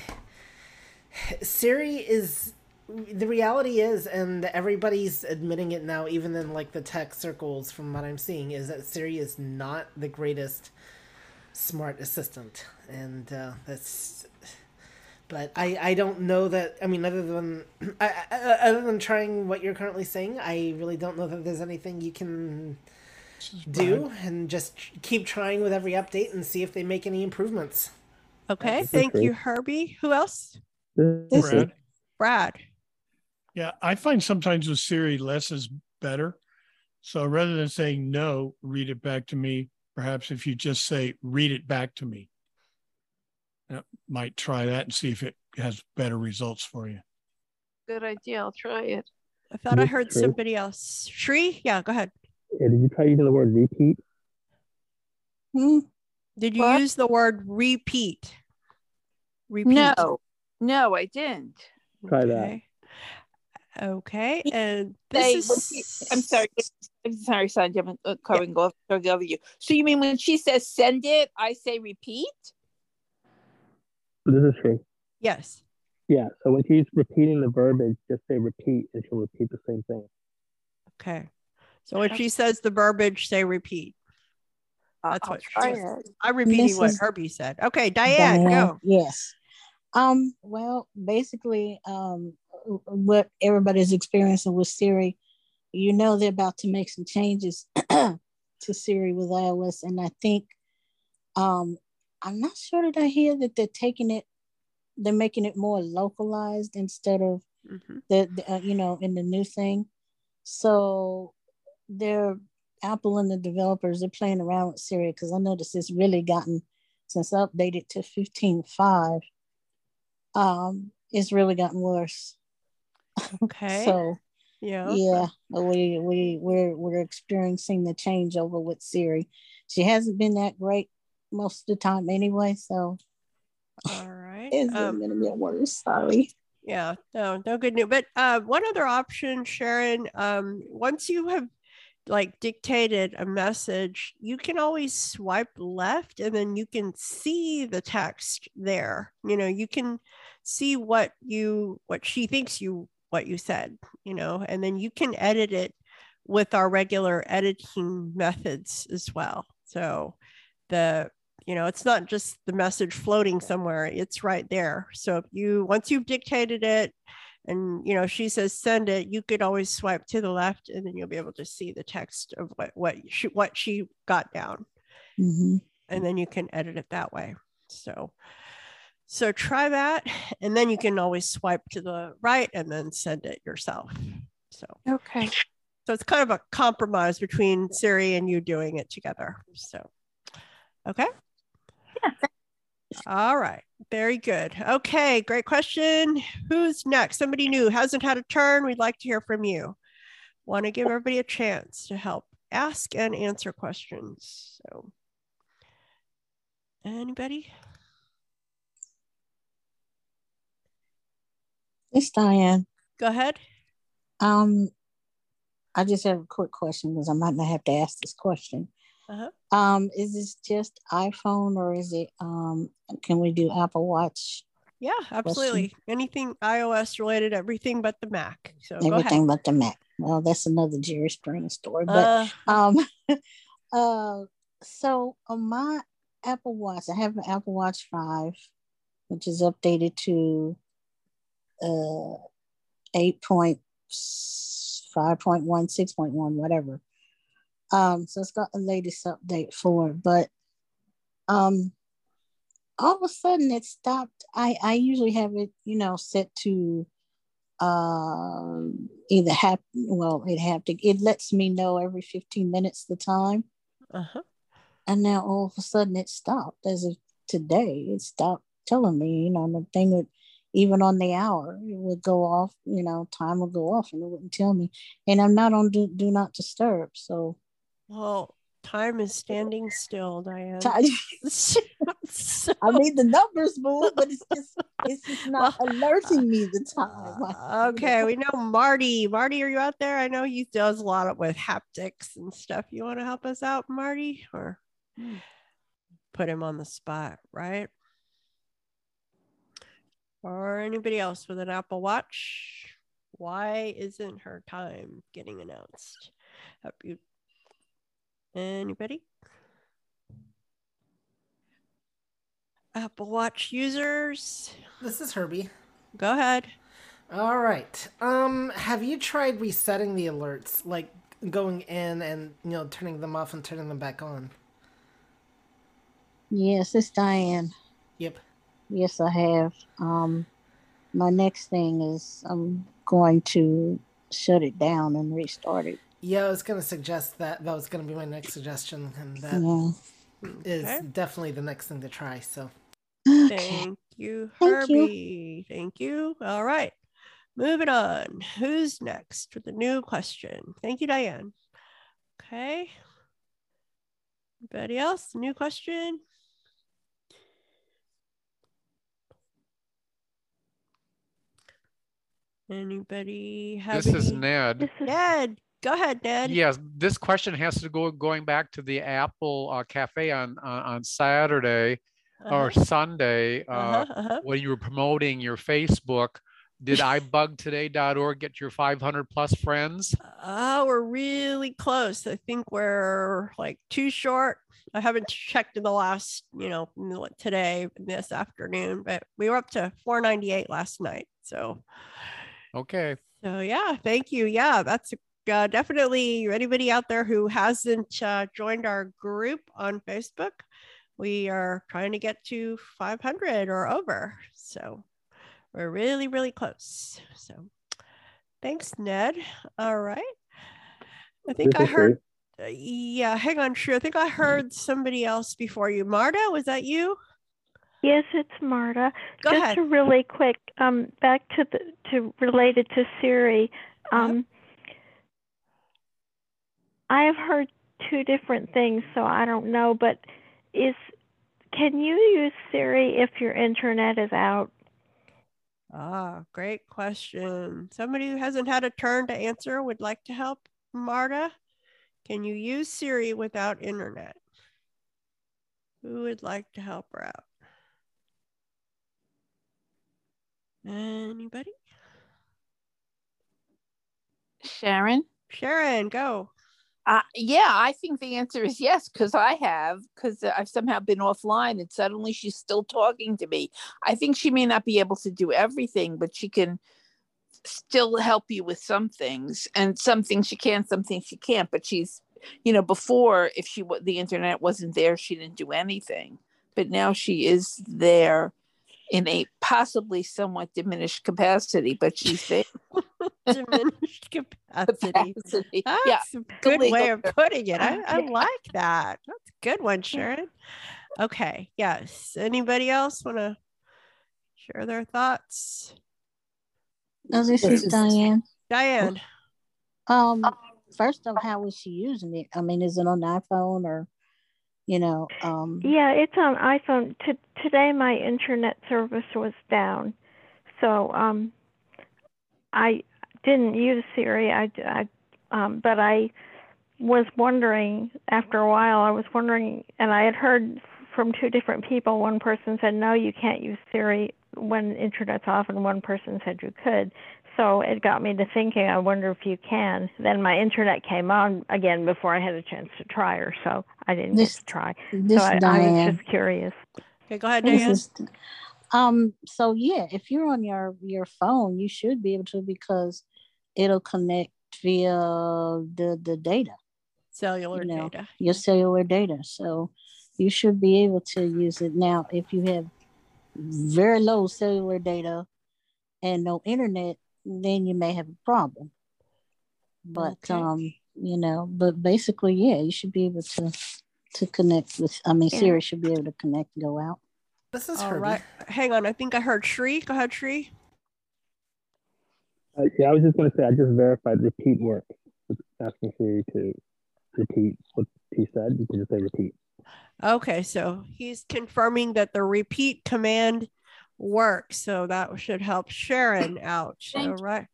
Siri is the reality is, and everybody's admitting it now, even in like the tech circles, from what I'm seeing, is that Siri is not the greatest smart assistant, and uh, that's. But I, I don't know that. I mean, other than I, I, other than trying what you're currently saying, I really don't know that there's anything you can do, and just keep trying with every update and see if they make any improvements. Okay. Thank you. Herbie. Who else? Brad. Brad. Yeah, I find sometimes with Siri, less is better. So rather than saying no, read it back to me. Perhaps if you just say, read it back to me, I might try that and see if it has better results for you. Good idea. I'll try it. I thought I heard Shri. somebody else. Shri? Yeah, go ahead. Yeah, did you try using the word repeat? Hmm? Did you What? use the word repeat? Repeat. No, no, I didn't. Try that. Okay. Okay. And Say, this when is she- I'm sorry. I'm sorry, Sanjay. I'm covering off the other you. So you mean when she says send it, I say repeat? This is true. yes. Yeah. So when she's repeating the verbiage, just say repeat, and she'll repeat the same thing. Okay. So when she says the verbiage, say repeat. That's I'll what try she it. I'm repeating This what is- Herbie said. Okay, Diane, Diane, go. Yes. Um, well, basically, um, what everybody's experiencing with Siri, you know, they're about to make some changes to Siri with iOS, and I think, um, I'm not sure that I hear that they're taking it, they're making it more localized instead of the, the uh, you know, in the new thing. So, they're Apple and the developers they're playing around with Siri because I noticed it's really gotten since I updated to 15.5 um it's really gotten worse. Okay. so yeah. yeah we we we're we're experiencing the changeover with siri. She hasn't been that great most of the time anyway so All right. it's Um, gonna get worse. Sorry. Yeah no no good news. But uh one other option sharon um once you have like dictated a message you can always swipe left and then you can see the text there. You know you can see what you what she thinks you what you said you know and then you can edit it with our regular editing methods as well. So the you know it's not just the message floating somewhere it's right there. So if you once you've dictated it and you know she says send it. You could always swipe to the left and then you'll be able to see the text of what what she what she got down. Mm-hmm. and then you can edit it that way. So so try that and then you can always swipe to the right and then send it yourself. So okay. so it's kind of a compromise between siri and you doing it together. So okay all right very good. Okay great question. Who's next? Somebody new hasn't had a turn. We'd like to hear from you. Want to give everybody a chance to help ask and answer questions so. Anybody? It's diane. Go ahead. Um i just have a quick question because i might not have to ask this question Uh-huh. Um, is this just iPhone or is it um can we do Apple Watch? Yeah, absolutely. Anything iOS related, everything but the Mac. So go Everything but the Mac. Well, that's another Jerry Springer story. But Uh. um uh so on my Apple Watch, I have an Apple Watch 5, which is updated to uh 8.5.1, 6.1, whatever. Um, so it's got the latest update for it, but um all of a sudden it stopped. I I usually have it, you know, set to um either have well it have to it lets me know every 15 minutes the time Uh-huh. and now all of a sudden it stopped as of today it stopped telling me you know the thing would even on the hour it would go off you know time would go off and it wouldn't tell me and i'm not on do, do not disturb so Well, time is standing still, Diane. Time- So- i mean the numbers move but it's just it's just not alerting me the time uh, okay, we know Marty. Marty, are you out there? I know he does a lot of, with haptics and stuff. You want to help us out, Marty, or hmm. put him on the spot, right? Or anybody else with an Apple Watch? Why isn't her time getting announced? Have you? Anybody? Apple Watch users. This is Herbie. Go ahead. All right. Um, have you tried resetting the alerts, like going in and you know turning them off and turning them back on? yes it's diane Yep. Yes, I have. Um, my next thing is I'm going to shut it down and restart it. Yeah, I was gonna suggest that. That was gonna be my next suggestion, and that is Yeah. Okay. definitely the next thing to try. So. Thank you, Thank you. Herbie. Thank you. All right. Moving on. Who's next with the new question? Thank you, Diane. Okay. Anybody else? New question? Anybody have This is any- Ned. Ned, go ahead, Ned. Yes, this question has to go going back to the Apple uh, Cafe on on, on Saturday or Uh-huh. Sunday uh, Uh-huh, uh-huh. when you were promoting your Facebook. Did ibugtoday.org get your 500 plus friends? Oh, we're really close. I think we're like too short. I haven't checked in the last, you know, today, this afternoon, but we were up to 498 last night. So, Okay. so yeah, thank you. Yeah, that's uh, definitely anybody out there who hasn't uh, joined our group on Facebook. We are trying to get to 500 or over. So, we're really, really close. So, thanks, Ned. All right. I think I heard. uh, yeah, hang on, Sure. I think I heard somebody else before you. Marta, was that you? Yes, it's Marta. Go Just ahead. a really quick um back to the to related to Siri. Um I have heard two different things, so I don't know, but is can you use Siri if your internet is out? Ah, great question. Somebody who hasn't had a turn to answer would like to help. Marta, can you use Siri without internet? Who would like to help her out? Anybody? Sharon? Sharon, go. Uh, yeah, I think the answer is yes, because I have, because I've somehow been offline and suddenly she's still talking to me. I think she may not be able to do everything, but she can still help you with some things and some things she can, some things she can't. But she's, you know, before if she the internet wasn't there, she didn't do anything. But now she is there in a possibly somewhat diminished capacity, but she's there. Diminished capacity. Capacity. That's Yeah, a good way of term. putting it. I, I Yeah. like that. That's a good one, Sharon. Okay. Yes. Anybody else want to share their thoughts? No, this is Diane. Diane. Um, first off, how is she using it? I mean, is it on iPhone or, you know, um, Yeah, it's on iPhone. T- today my internet service was down, so um, I didn't use Siri. I, I um, but I was wondering after a while, I was wondering, and I had heard from two different people. One person said, no, you can't use Siri when internet's off, and one person said you could. So it got me to thinking, I wonder if you can. Then my internet came on again before I had a chance to try her, so I didn't This- get to try. this so I, I was just curious. Okay, go ahead, Diane. is- um, so yeah, if you're on your your phone, you should be able to because it'll connect via the the data, Cellular you know, data. your cellular data. So you should be able to use it now. If you have very low cellular data and no internet, then you may have a problem. But Okay. um, you know, but basically, yeah, you should be able to to connect with. I mean, Yeah. Siri should be able to connect and go out. This is All Herbie. right. Hang on. I think I heard Shri. Go ahead, Shri. Uh, yeah, I was just going to say I just verified repeat works. It's asking Siri to repeat what he said. You can just say repeat. Okay, so he's confirming that the repeat command works. So that should help Sharon out. Thank right.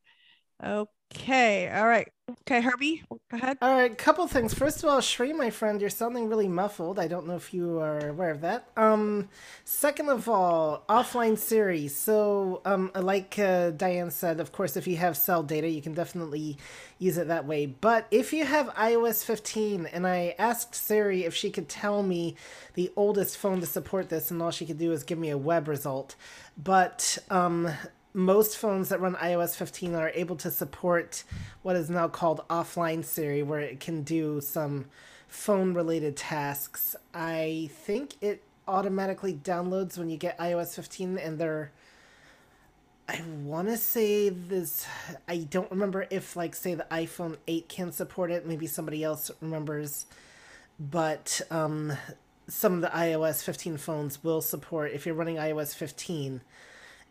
Okay. All right. Okay, Herbie, go ahead. All right, couple things. First of all, Shri, my friend, you're sounding really muffled. I don't know if you are aware of that. Um, second of all, offline Siri. So, um, like uh, Diane said, of course, if you have cell data, you can definitely use it that way. But if you have iOS 15, and I asked Siri if she could tell me the oldest phone to support this, and all she could do is give me a web result. But um, most phones that run iOS 15 are able to support what is now called offline Siri, where it can do some phone related tasks. I think it automatically downloads when you get iOS 15, and they're. I want to say this. I don't remember if, like, say, the iPhone 8 can support it. Maybe somebody else remembers. But um, some of the iOS 15 phones will support, if you're running iOS 15,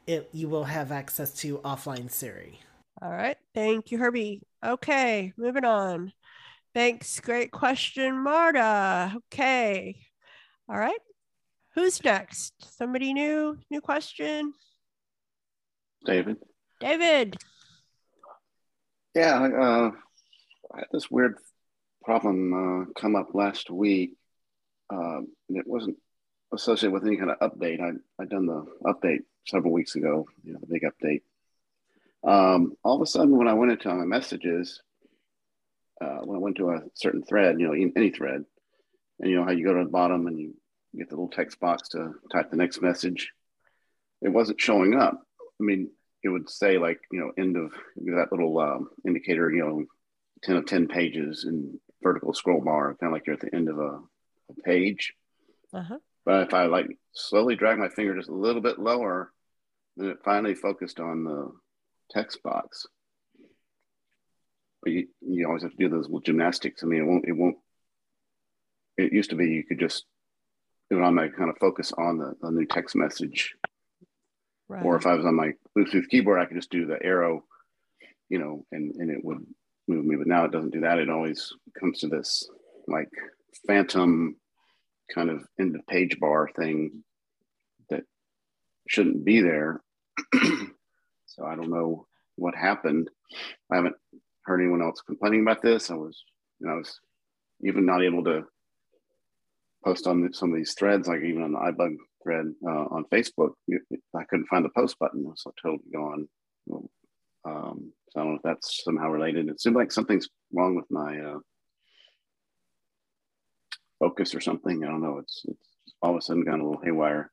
it you will have access to offline Siri. All right. Thank you, Herbie. Okay, moving on. Thanks. Great question, Marta. Okay. All right. Who's next? Somebody new? New question? David. David. Yeah, uh, I had this weird problem uh, come up last week. Uh, and it wasn't associated with any kind of update. I I done the update several weeks ago, you know, the big update. Um, all of a sudden, when I went into my messages, uh, when I went to a certain thread, you know, in- any thread, and you know how you go to the bottom and you get the little text box to type the next message, it wasn't showing up. I mean, it would say like, you know, end of that little um, indicator, you know, 10 of 10 pages and vertical scroll bar, kind of like you're at the end of a, a page. Uh-huh. But if I like slowly drag my finger just a little bit lower, then it finally focused on the text box. But you, you always have to do those little gymnastics. I mean, it won't, it won't, it used to be you could just do it on my kind of focus on the, the new text message. Right. Or if I was on my Bluetooth keyboard, I could just do the arrow, you know, and, and it would move me. But now it doesn't do that. It always comes to this like phantom kind of end of page bar thing that shouldn't be there. so I don't know what happened. I haven't heard anyone else complaining about this. I was, you know, I was even not able to post on some of these threads, like even on the iBug thread uh, on Facebook. I couldn't find the post button. It was totally gone. Um, so I don't know if that's somehow related. It seemed like something's wrong with my uh, focus or something. I don't know. It's, it's all of a sudden gone a little haywire.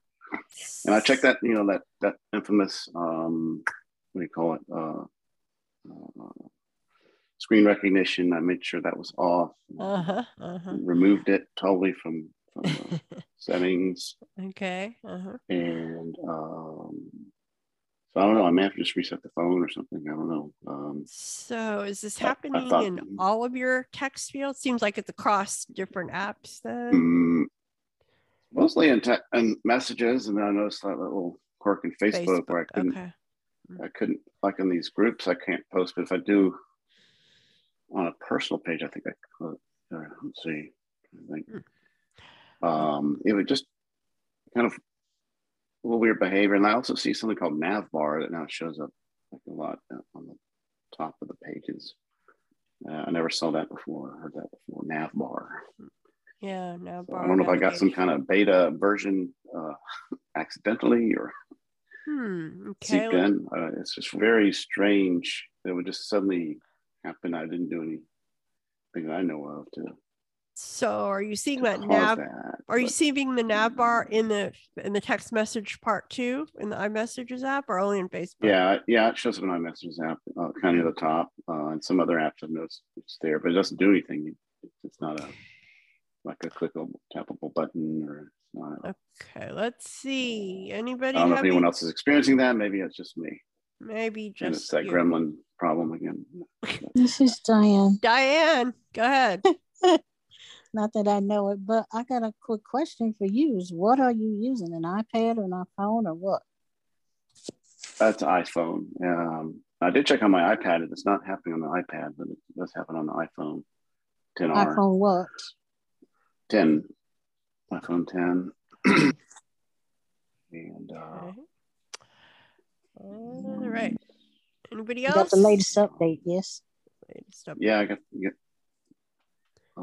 And I checked that, you know, that that infamous, um, what do you call it, uh, uh, screen recognition. I made sure that was off. Uh-huh. Uh-huh. Removed it totally from, from settings. Okay. Uh-huh. And um, so I don't know. I may have to just reset the phone or something. I don't know. Um, So is this I- I happening thought- in all of your text fields? Seems like it's across different apps then. Mm, mostly in, te- in messages, and then I noticed that little quirk in Facebook, where I couldn't, Okay. I couldn't like in these groups, I can't post. But if I do on a personal page, I think I could. Uh, let's see, I think um, it would just kind of little weird behavior. And I also see something called nav bar that now shows up like a lot uh, on the top of the pages. Uh, I never saw that before, heard that before. Nav bar. Yeah, now So I don't know if I got some kind of beta version uh, accidentally or Hmm. Okay. seeped in. Uh, it's just very strange. It would just suddenly happen. I didn't do anything that I know of to So are you seeing that nav? that. Are you seeing the nav bar in the in the text message part too in the iMessages app or only in Facebook? Yeah, yeah, it shows up in iMessages app, uh, kind of near the top, uh, and some other apps I've noticed it's there, but it doesn't do anything. It's not a like a clickable, tappable button, or not. Okay, let's see. Anybody? I don't know if anyone else is experiencing that. Maybe it's just me, maybe and just it's that you. gremlin problem again. This is Diane. Diane, go ahead. Not that I know it, but I got a quick question for you. Is what are you using? An iPad or an iPhone or what? That's iPhone. Um, I did check on my iPad. and It's not happening on the iPad, but it does happen on the iPhone 10R, iPhone what? 10, iPhone 10. and uh, All right. Anybody You else? got the latest update, yes? Latest update. yeah, I got. Yeah.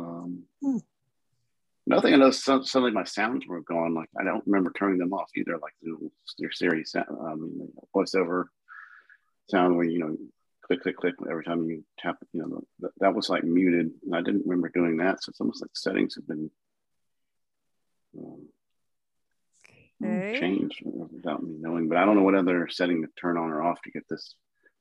Um, Hmm. Another thing I noticed, some, suddenly my sounds were gone. Like I don't remember turning them off either. Like the, your Siri sound, um, voiceover sound where you know click click click every time you tap. You know that, that was like muted, and I didn't remember doing that. So it's almost like settings have been um, Okay. changed without me knowing. But I don't know what other setting to turn on or off to get this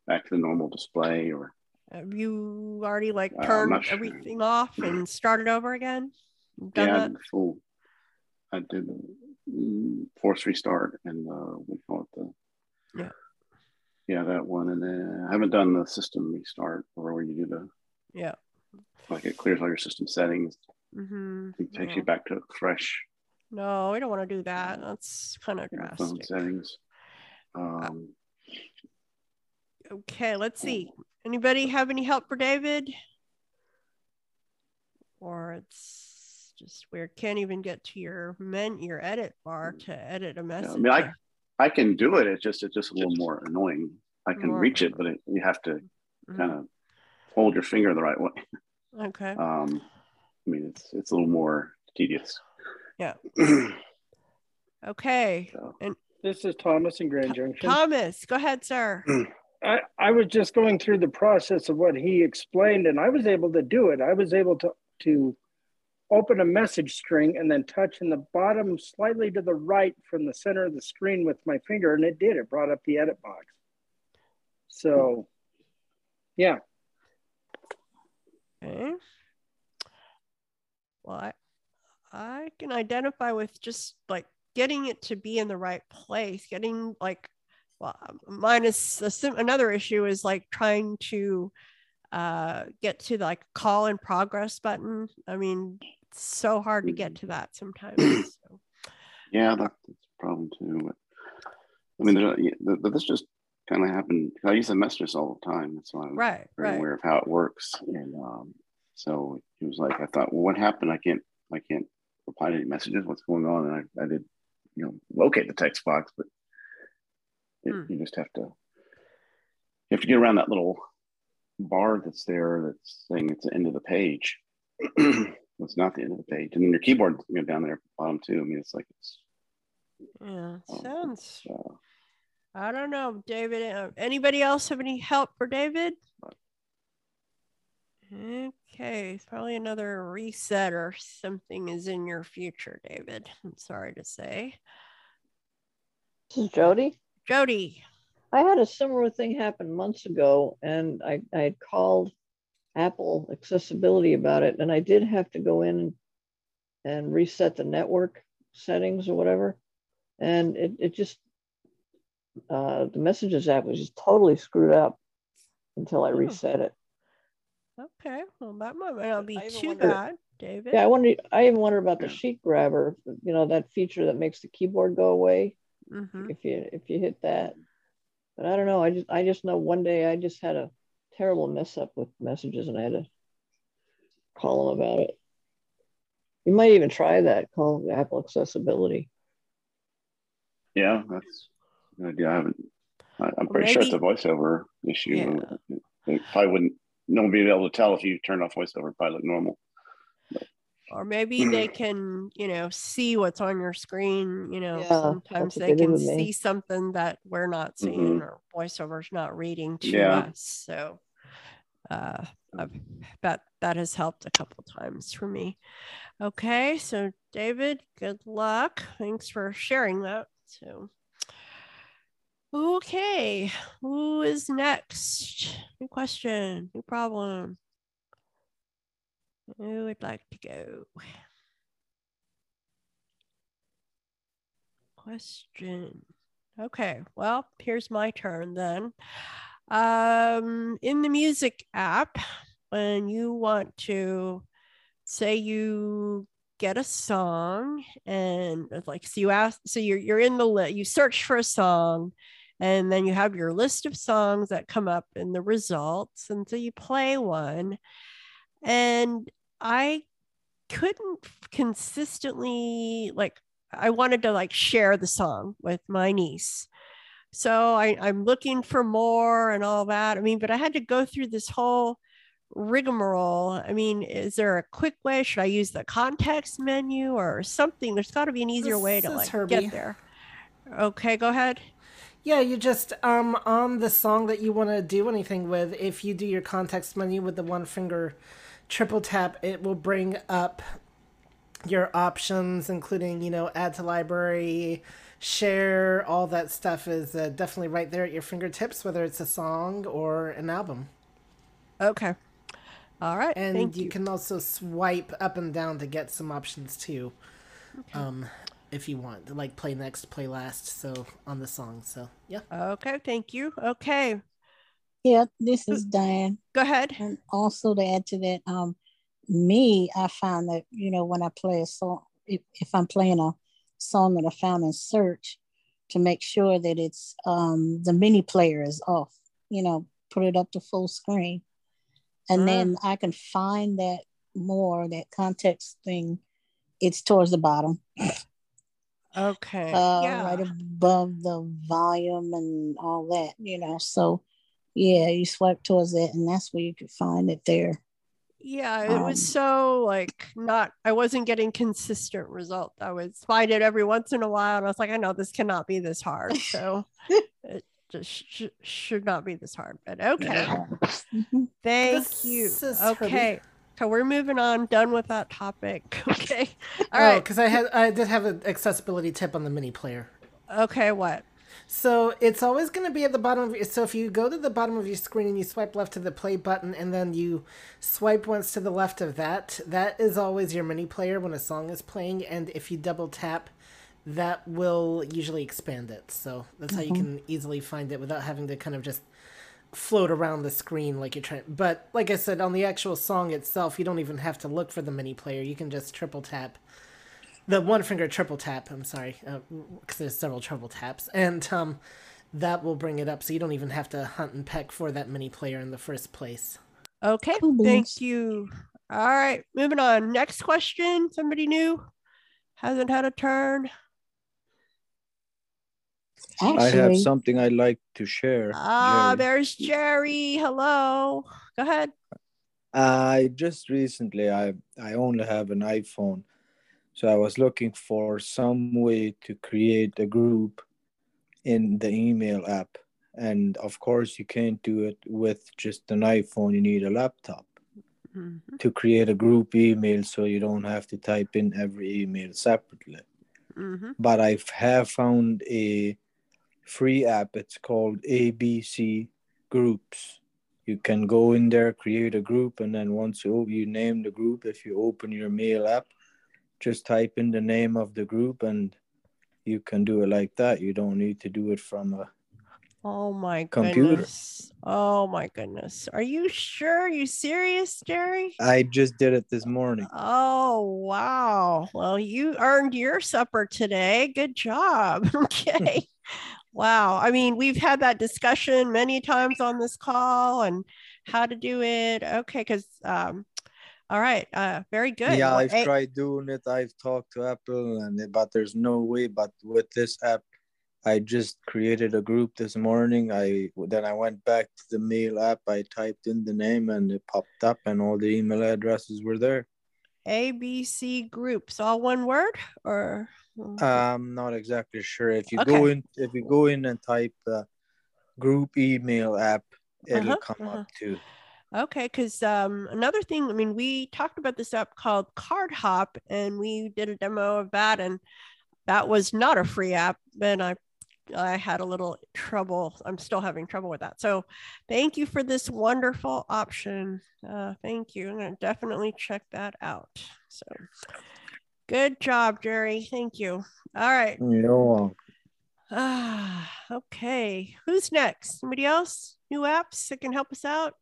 back to the normal display or. Have you already like Uh, turned not sure. everything off and started over again? Done yeah, I that? full. I did mm, force restart and uh, we call it the. Yeah. Yeah, that one, and then I haven't done the system restart or where you do the Yeah. like it clears all your system settings, Mm-hmm. it takes Yeah. you back to fresh No, we don't want to do that. That's kind of phone drastic. settings. Um, Okay, let's see. Anybody have any help for David? Or it's just weird. Can't even get to your men your edit bar to edit a yeah, message. I mean, I I can do it. It's just it's just a little more annoying. I can More- reach it, but it, you have to Mhm. kind of hold your finger the right way. Okay. Um, I mean, it's it's a little more tedious. Yeah. Okay. And This is Thomas in Grand Junction. Thomas, go ahead, sir. I, I was just going through the process of what he explained, and I was able to do it. I was able to to open a message string and then touch in the bottom slightly to the right from the center of the screen with my finger, and it did. It brought up the edit box. So, yeah. Okay. Well, I, I can identify with just like getting it to be in the right place, getting like, well, minus a sim- another issue is like trying to uh, get to the, like call in progress button. I mean, it's so hard to get to that sometimes. so. Yeah, that, that's a problem too. But I mean, there, yeah, th- th- this just kind of happened. I use the messages all the time, That's why I'm Right, very right. aware of how it works. And um, so it was like I thought, well, what happened? I can't, I can't reply to any messages. What's going on? And I, I did, you know, locate the text box, but it, Hmm. you just have to, you have to get around that little bar that's there that's saying it's the end of the page. it's not the end of the page, and then your keyboard, you know, down there at the bottom too. I mean, it's like it's Yeah, Oh, sounds. uh, I don't know, David. uh, Anybody else have any help for David? Okay, it's probably another reset or something is in your future, David. I'm sorry to say. This is Jody. Jody. I had a similar thing happen months ago, and I, I had called Apple accessibility about it, and I did have to go in and reset the network settings or whatever. And it, it just, uh, the messages app was just totally screwed up until I Oh. reset it. Okay, well, that might not be too wonder- bad, David. Yeah, I wonder, I even wonder about the sheet grabber, you know, that feature that makes the keyboard go away. Mhm. If you, if you hit that. But I don't know, I just, I just know one day I just had a terrible mess up with messages and I had to call them about it. You might even try that, call Apple accessibility. yeah, that's a good idea. I haven't. I, I'm Well, pretty sure it's a voiceover issue. Yeah. It probably wouldn't no one will be able to tell if you turn off voiceover pilot normal. Or maybe they can you know see what's on your screen you know Yeah, sometimes they can me. see something that we're not seeing Mhm. or voiceover's not reading to Yeah. us so uh that that has helped a couple times for me okay so david good luck thanks for sharing that so okay who is next new question new problem who would like to go question. Okay, well, here's my turn then. Um, in the music app, when you want to say you get a song and like so you ask so you're you're in the list you search for a song and then you have your list of songs that come up in the results and so you play one and i couldn't consistently like I wanted to like share the song with my niece. So I, I'm looking for more and all that. I mean, but I had to go through this whole rigmarole. I mean, is there a quick way? Should I use the context menu or something? There's got to be an easier way to like Herbie. get there. Okay, go ahead. Yeah, you just um on the song that you want to do anything with. If you do your context menu with the one finger triple tap, it will bring up your options, including you know add to library, share. All that stuff is uh, definitely right there at your fingertips, whether it's a song or an album. Okay. All right. And thank you, you. can also swipe up and down to get some options too. Um, if you want, like play next, play last. So on the song. So yeah. Okay, thank you. Okay. Yeah, this is Diane. Go ahead. And also to add to that, um, me, I find that you know when I play a song, if, if I'm playing a song that I found in search, to make sure that it's um the mini player is off. You know, put it up to full screen, and then I can find that more that context thing. It's towards the bottom. Okay. uh, yeah. right above the volume and all that, you know. So, yeah, you swipe towards it, and that's where you could find it there. Yeah, it Um, was so like not, I wasn't getting consistent result. I would find it every once in a while. And I was like, I know this cannot be this hard. So it just sh- should not be this hard, but okay. Thank This you. is Herbie. Okay. So we're moving on. Done with that topic. Okay. All oh, right. because I had I did have an accessibility tip on the mini player. Okay. What? So it's always going to be at the bottom of your. So if you go to the bottom of your screen and you swipe left to the play button, and then you swipe once to the left of that, that is always your mini player when a song is playing. And if you double tap, that will usually expand it. So that's how you Mhm. can easily find it without having to kind of just float around the screen like you're trying. But like I said, on the actual song itself, you don't even have to look for the mini player. You can just triple tap the one finger triple tap. I'm sorry, because there's several triple taps, and um, that will bring it up. So you don't even have to hunt and peck for that mini player in the first place. Okay. Thank you. All right. Moving on. Next question. Somebody new hasn't had a turn. I have something I'd like to share. Ah, Jerry. there's Jerry. Hello. Go ahead. I just recently I I only have an iPhone, so I was looking for some way to create a group in the email app, and of course you can't do it with just an iPhone. You need a laptop to create a group email, so you don't have to type in every email separately. Mm-hmm. But I have found a free app. It's called ABC Groups. You can go in there, create a group, and then once you you name the group, if you open your mail app, just type in the name of the group, and you can do it like that. You don't need to do it from a Oh my Computer. goodness. Oh my goodness. Are you sure? Are you serious, Jerry? I just did it this morning. Oh, wow. Well, you earned your supper today. Good job. Okay. wow. I mean, we've had that discussion many times on this call and how to do it. Okay. Because, um, all right. Uh, very good. Yeah, I've eh, tried doing it. I've talked to Apple, and but there's no way. But with this app, I just created a group this morning. I then I went back to the mail app. I typed in the name and it popped up, and all the email addresses were there. ABC groups, all one word or? I'm not exactly sure. If you Okay. go in, if you go in and type uh, group email app, it'll Uh-huh, come uh-huh. up too. Okay, because um, another thing, I mean, we talked about this app called Cardhop, and we did a demo of that, and that was not a free app. And I, I had a little trouble. I'm still having trouble with that. So, thank you for this wonderful option. Uh, thank you. I'm gonna definitely check that out. So, good job, Jerry. Thank you. All right. You're welcome. Ah, okay. Who's next? Somebody else? New apps that can help us out?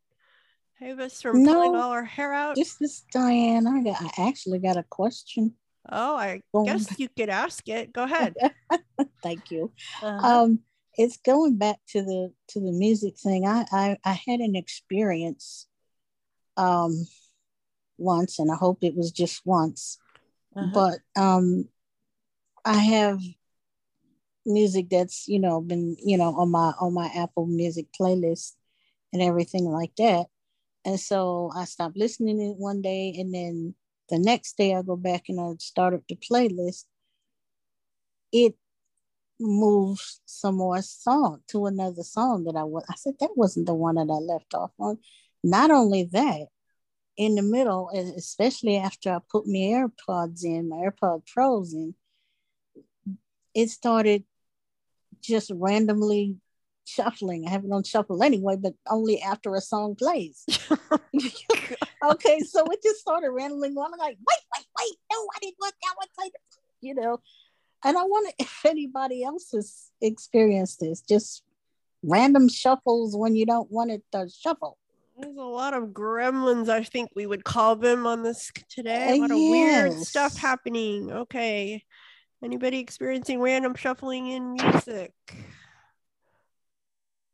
Save us from pulling No, all our hair out? This is Diane. I got. I actually got a question. Oh, I Going guess you could ask it. Go ahead. Thank you. Uh-huh. Um, it's going back to the to the music thing. I I, I had an experience um once, and I hope it was just once. Uh-huh. But um, I have music that's you know been you know on my on my Apple Music playlist and everything like that. And so I stopped listening to it one day, and then the next day I go back and I start up the playlist. It moves some more song to another song that I was. I said that wasn't the one that I left off on. Not only that, in the middle, especially after I put my AirPods in, my AirPod Pros in, it started just randomly shuffling. I have it on shuffle anyway, but only after a song plays. okay, so it just started going I'm like, wait, wait, wait, no, I didn't want that one. Play the-" You know, and I wonder if anybody else has experienced this, just random shuffles when you don't want it to shuffle. There's a lot of gremlins, I think we would call them on this today. Uh, A lot of weird stuff happening. Okay. Anybody experiencing random shuffling in music?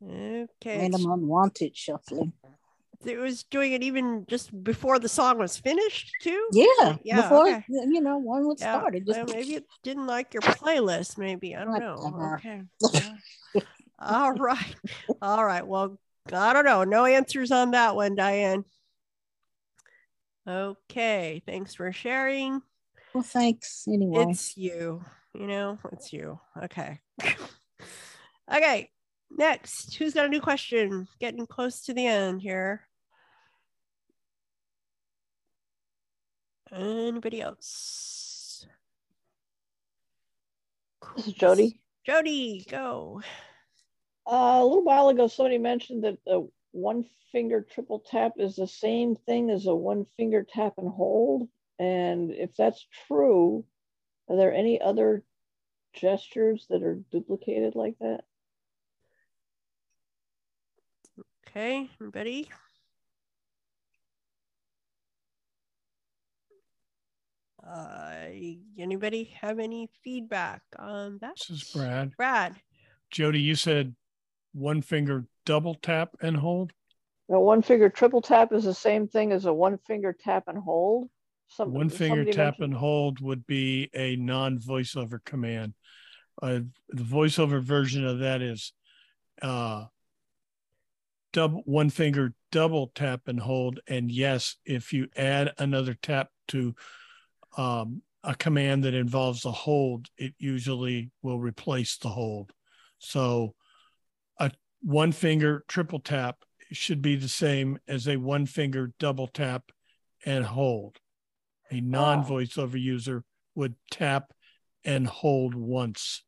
Okay. Random unwanted shuffling. It was doing it even just before the song was finished, too? Yeah, Yeah. before okay. you know one would Yeah, start. It just well, maybe it didn't like your playlist. Maybe I don't know. Okay. All right. All right. Well, I don't know. No answers on that one, Diane. Okay. Thanks for sharing. Well, thanks anyway. It's you. You know, it's you. Okay. okay. Next, who's got a new question? Getting close to the end here. Anybody else? This is Jody. Jody, go. Uh, a little while ago, somebody mentioned that the one finger triple tap is the same thing as a one finger tap and hold. And if that's true, are there any other gestures that are duplicated like that? Okay, anybody? Uh, anybody have any feedback on that? This is Brad. Brad. Jody, you said one finger double tap and hold. A one finger triple tap is the same thing as a one finger tap and hold. Some, One finger tap mentioned- and hold would be a non voiceover command. Uh, the voiceover version of that is uh, double one finger double tap and hold. And yes, if you add another tap to um, a command that involves a hold, it usually will replace the hold. So a one finger triple tap should be the same as a one finger double tap and hold. A non voiceover user would tap and hold once.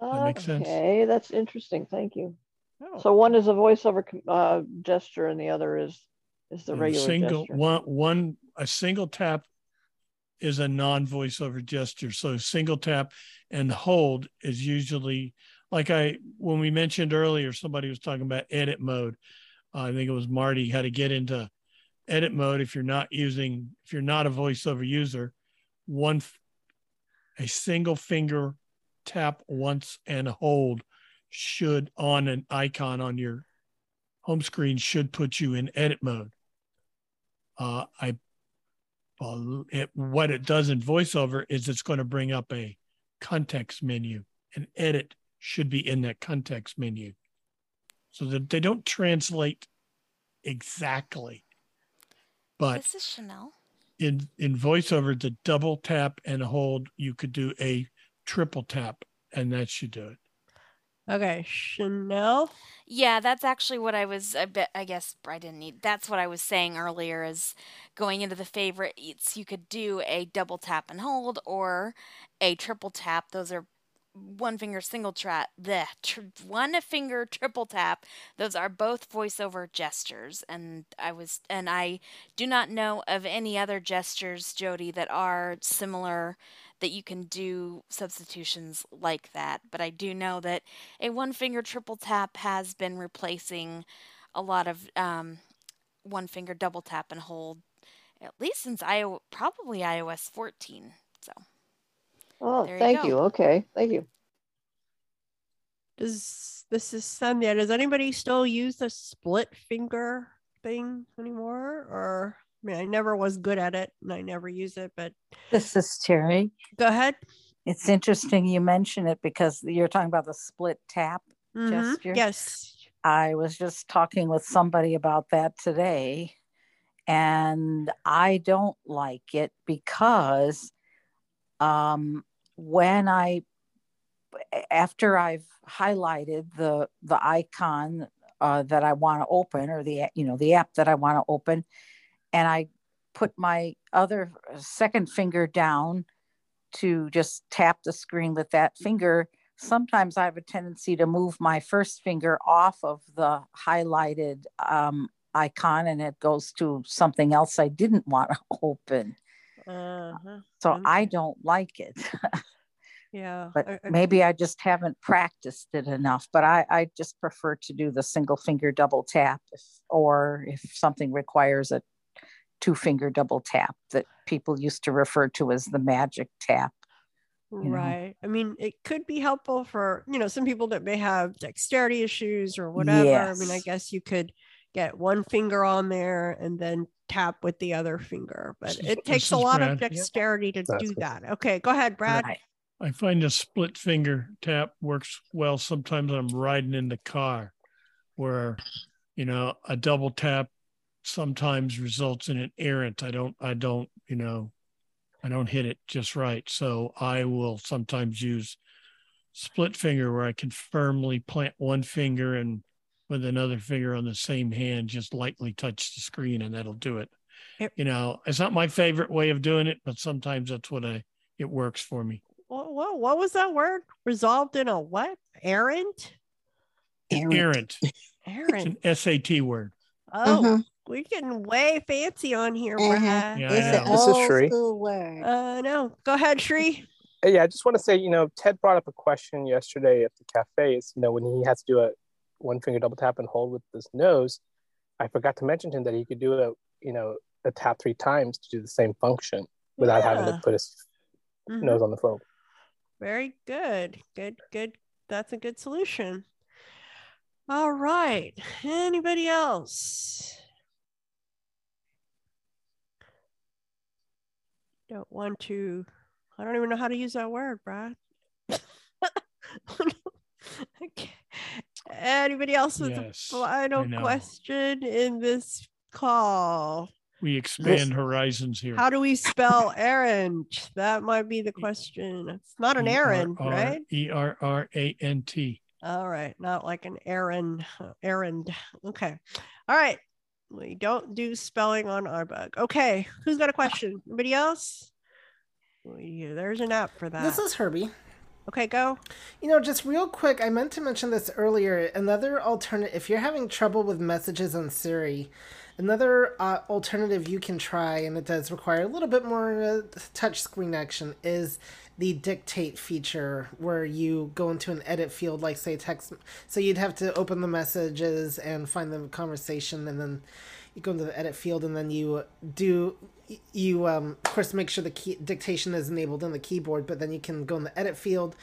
That makes sense? Okay, that's interesting. Thank you. Oh. So one is a voiceover uh, gesture, and the other is is the A regular single gesture. one one a single tap is a non-voiceover gesture. So single tap and hold is usually like I when we mentioned earlier, somebody was talking about edit mode. Uh, I think it was Marty how to get into edit mode if you're not using if you're not a voiceover user. One a single finger tap once and hold should on an icon on your home screen should put you in edit mode. Uh, I, it, what it does in voiceover is it's going to bring up a context menu, and edit should be in that context menu. So that they don't translate exactly. But This is Chanel. in in voiceover, the double tap and hold, you could do a triple tap, and that should do it. Okay, Chanel. Yeah, that's actually what I was. I bet. I guess I didn't need. That's what I was saying earlier. Is going into the favorite eats. you could do a double tap and hold or a triple tap. Those are one finger single tap. The tr- one finger triple tap. Those are both voiceover gestures, and I was and I do not know of any other gestures, Jody, that are similar that you can do substitutions like that. But I do know that a one finger triple tap has been replacing a lot of um, one finger double tap and hold, at least since I probably iOS 14. So Oh, There thank go. you. Okay, thank you. Does this is Sandhya? Does anybody still use the split finger thing anymore? Or I mean, I never was good at it, and I never use it. But This is Terry. go ahead. It's interesting you mention it because you're talking about the split tap Mhm. gesture. Yes. I was just talking with somebody about that today, and I don't like it because um, when I after I've highlighted the the icon uh, that I want to open or the you know the app that I want to open, and I put my other second finger down to just tap the screen with that finger. Sometimes I have a tendency to move my first finger off of the highlighted um, icon and it goes to something else I didn't want to open. Uh-huh. So I don't like it. Yeah. but I- I- maybe I just haven't practiced it enough. But I, I just prefer to do the single finger double tap, if, or if something requires a two finger double tap that people used to refer to as the magic tap. you know. Right. I mean, it could be helpful for, you know, some people that may have dexterity issues or whatever. I mean, I guess you could get one finger on there and then tap with the other finger, but it takes a lot Brad. of Yep. dexterity to That's do good. that. Okay, go ahead, Brad. I find a split finger tap works well sometimes I'm riding in the car where, you know, a double tap sometimes results in an errant. I don't, I don't, you know, I don't hit it just right. So I will sometimes use split finger where I can firmly plant one finger and with another finger on the same hand, just lightly touch the screen and that'll do it. You know, it's not my favorite way of doing it, but sometimes that's what I, it works for me. What, what, what was that word? Resolved in a what? Errant? Errant. Errant. It's an SAT word. Oh, Mhm. We're getting way fancy on here, Uh-huh. Brad. Yeah, I It's an know. This is old Shri. word. Uh, no. Go ahead, Shri. Uh, Yeah, I just want to say, you know, Ted brought up a question yesterday at the cafe. Is you know when he has to do a one finger double tap and hold with his nose. I forgot to mention to him that he could do a you know a tap three times to do the same function without having to put his Mhm. nose on the phone. Very good. Good, good. That's a good solution. All right. Anybody else? Don't want to. I don't even know how to use that word, Brad. okay. Anybody else with Yes, a final question in this call? We expand horizons here. How do we spell errand? That might be the question. It's not an errand, right? E R R A N T. All right, not like an errand. Errand. Okay. All right. We don't do spelling on iBug. Okay. Who's got a question? Anybody else? Yeah, there's an app for that. This is Herbie. Okay, go. You know, just real quick, I meant to mention this earlier. Another alternative, if you're having trouble with messages on Siri, another uh, alternative you can try, and it does require a little bit more uh, touch screen action, is the dictate feature where you go into an edit field, like say text. So you'd have to open the messages and find the conversation, and then you go into the edit field, and then you do you um, of course make sure the key dictation is enabled on the keyboard but then you can go in the edit field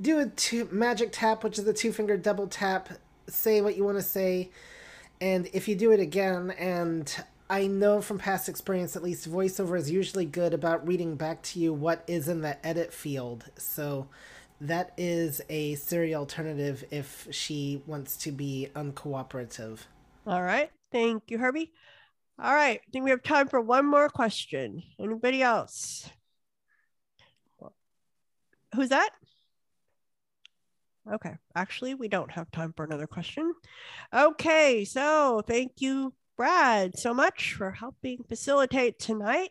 do a two magic tap which is the two finger double tap say what you want to say and if you do it again and I know from past experience, at least voiceover is usually good about reading back to you what is in the edit field. So that is a Siri alternative if she wants to be uncooperative. All right. Thank you, Herbie. All right. I think we have time for one more question. Anybody else? Who's that? Okay. Actually, we don't have time for another question. Okay. So thank you, Brad, so much for helping facilitate tonight.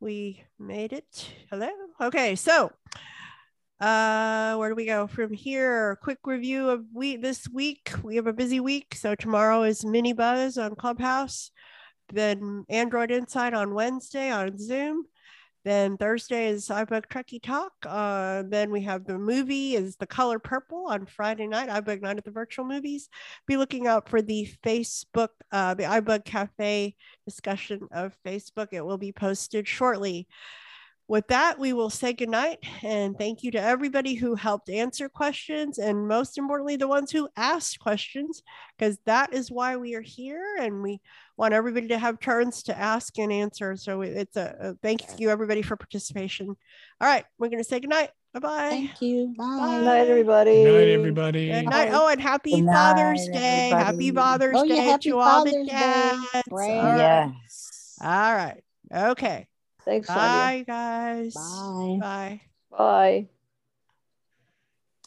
We made it. Hello. Okay. So uh where do we go from here quick review of we this week we have a busy week so tomorrow is mini buzz on clubhouse then android insight on wednesday on zoom then thursday is ibug trekkie talk uh then we have the movie is the color purple on friday night ibug night at the virtual movies. Be looking out for the facebook uh the ibug cafe discussion of facebook. It will be posted shortly. With that, we will say goodnight and thank you to everybody who helped answer questions and most importantly, the ones who asked questions, because that is why we are here and we want everybody to have turns to ask and answer. So it's a, a thank you everybody for participation. All right, we're going to say goodnight. Bye bye. Thank you. Bye. Good night, everybody. Good night, everybody. Good night. Oh, and happy night, Father's Day. Happy. Father's Oh, yeah, Day happy to all the Father's Day, dads. All right. Yes. All right. Okay. Thanks, Sandhya. Bye, guys. Bye. Bye. Bye.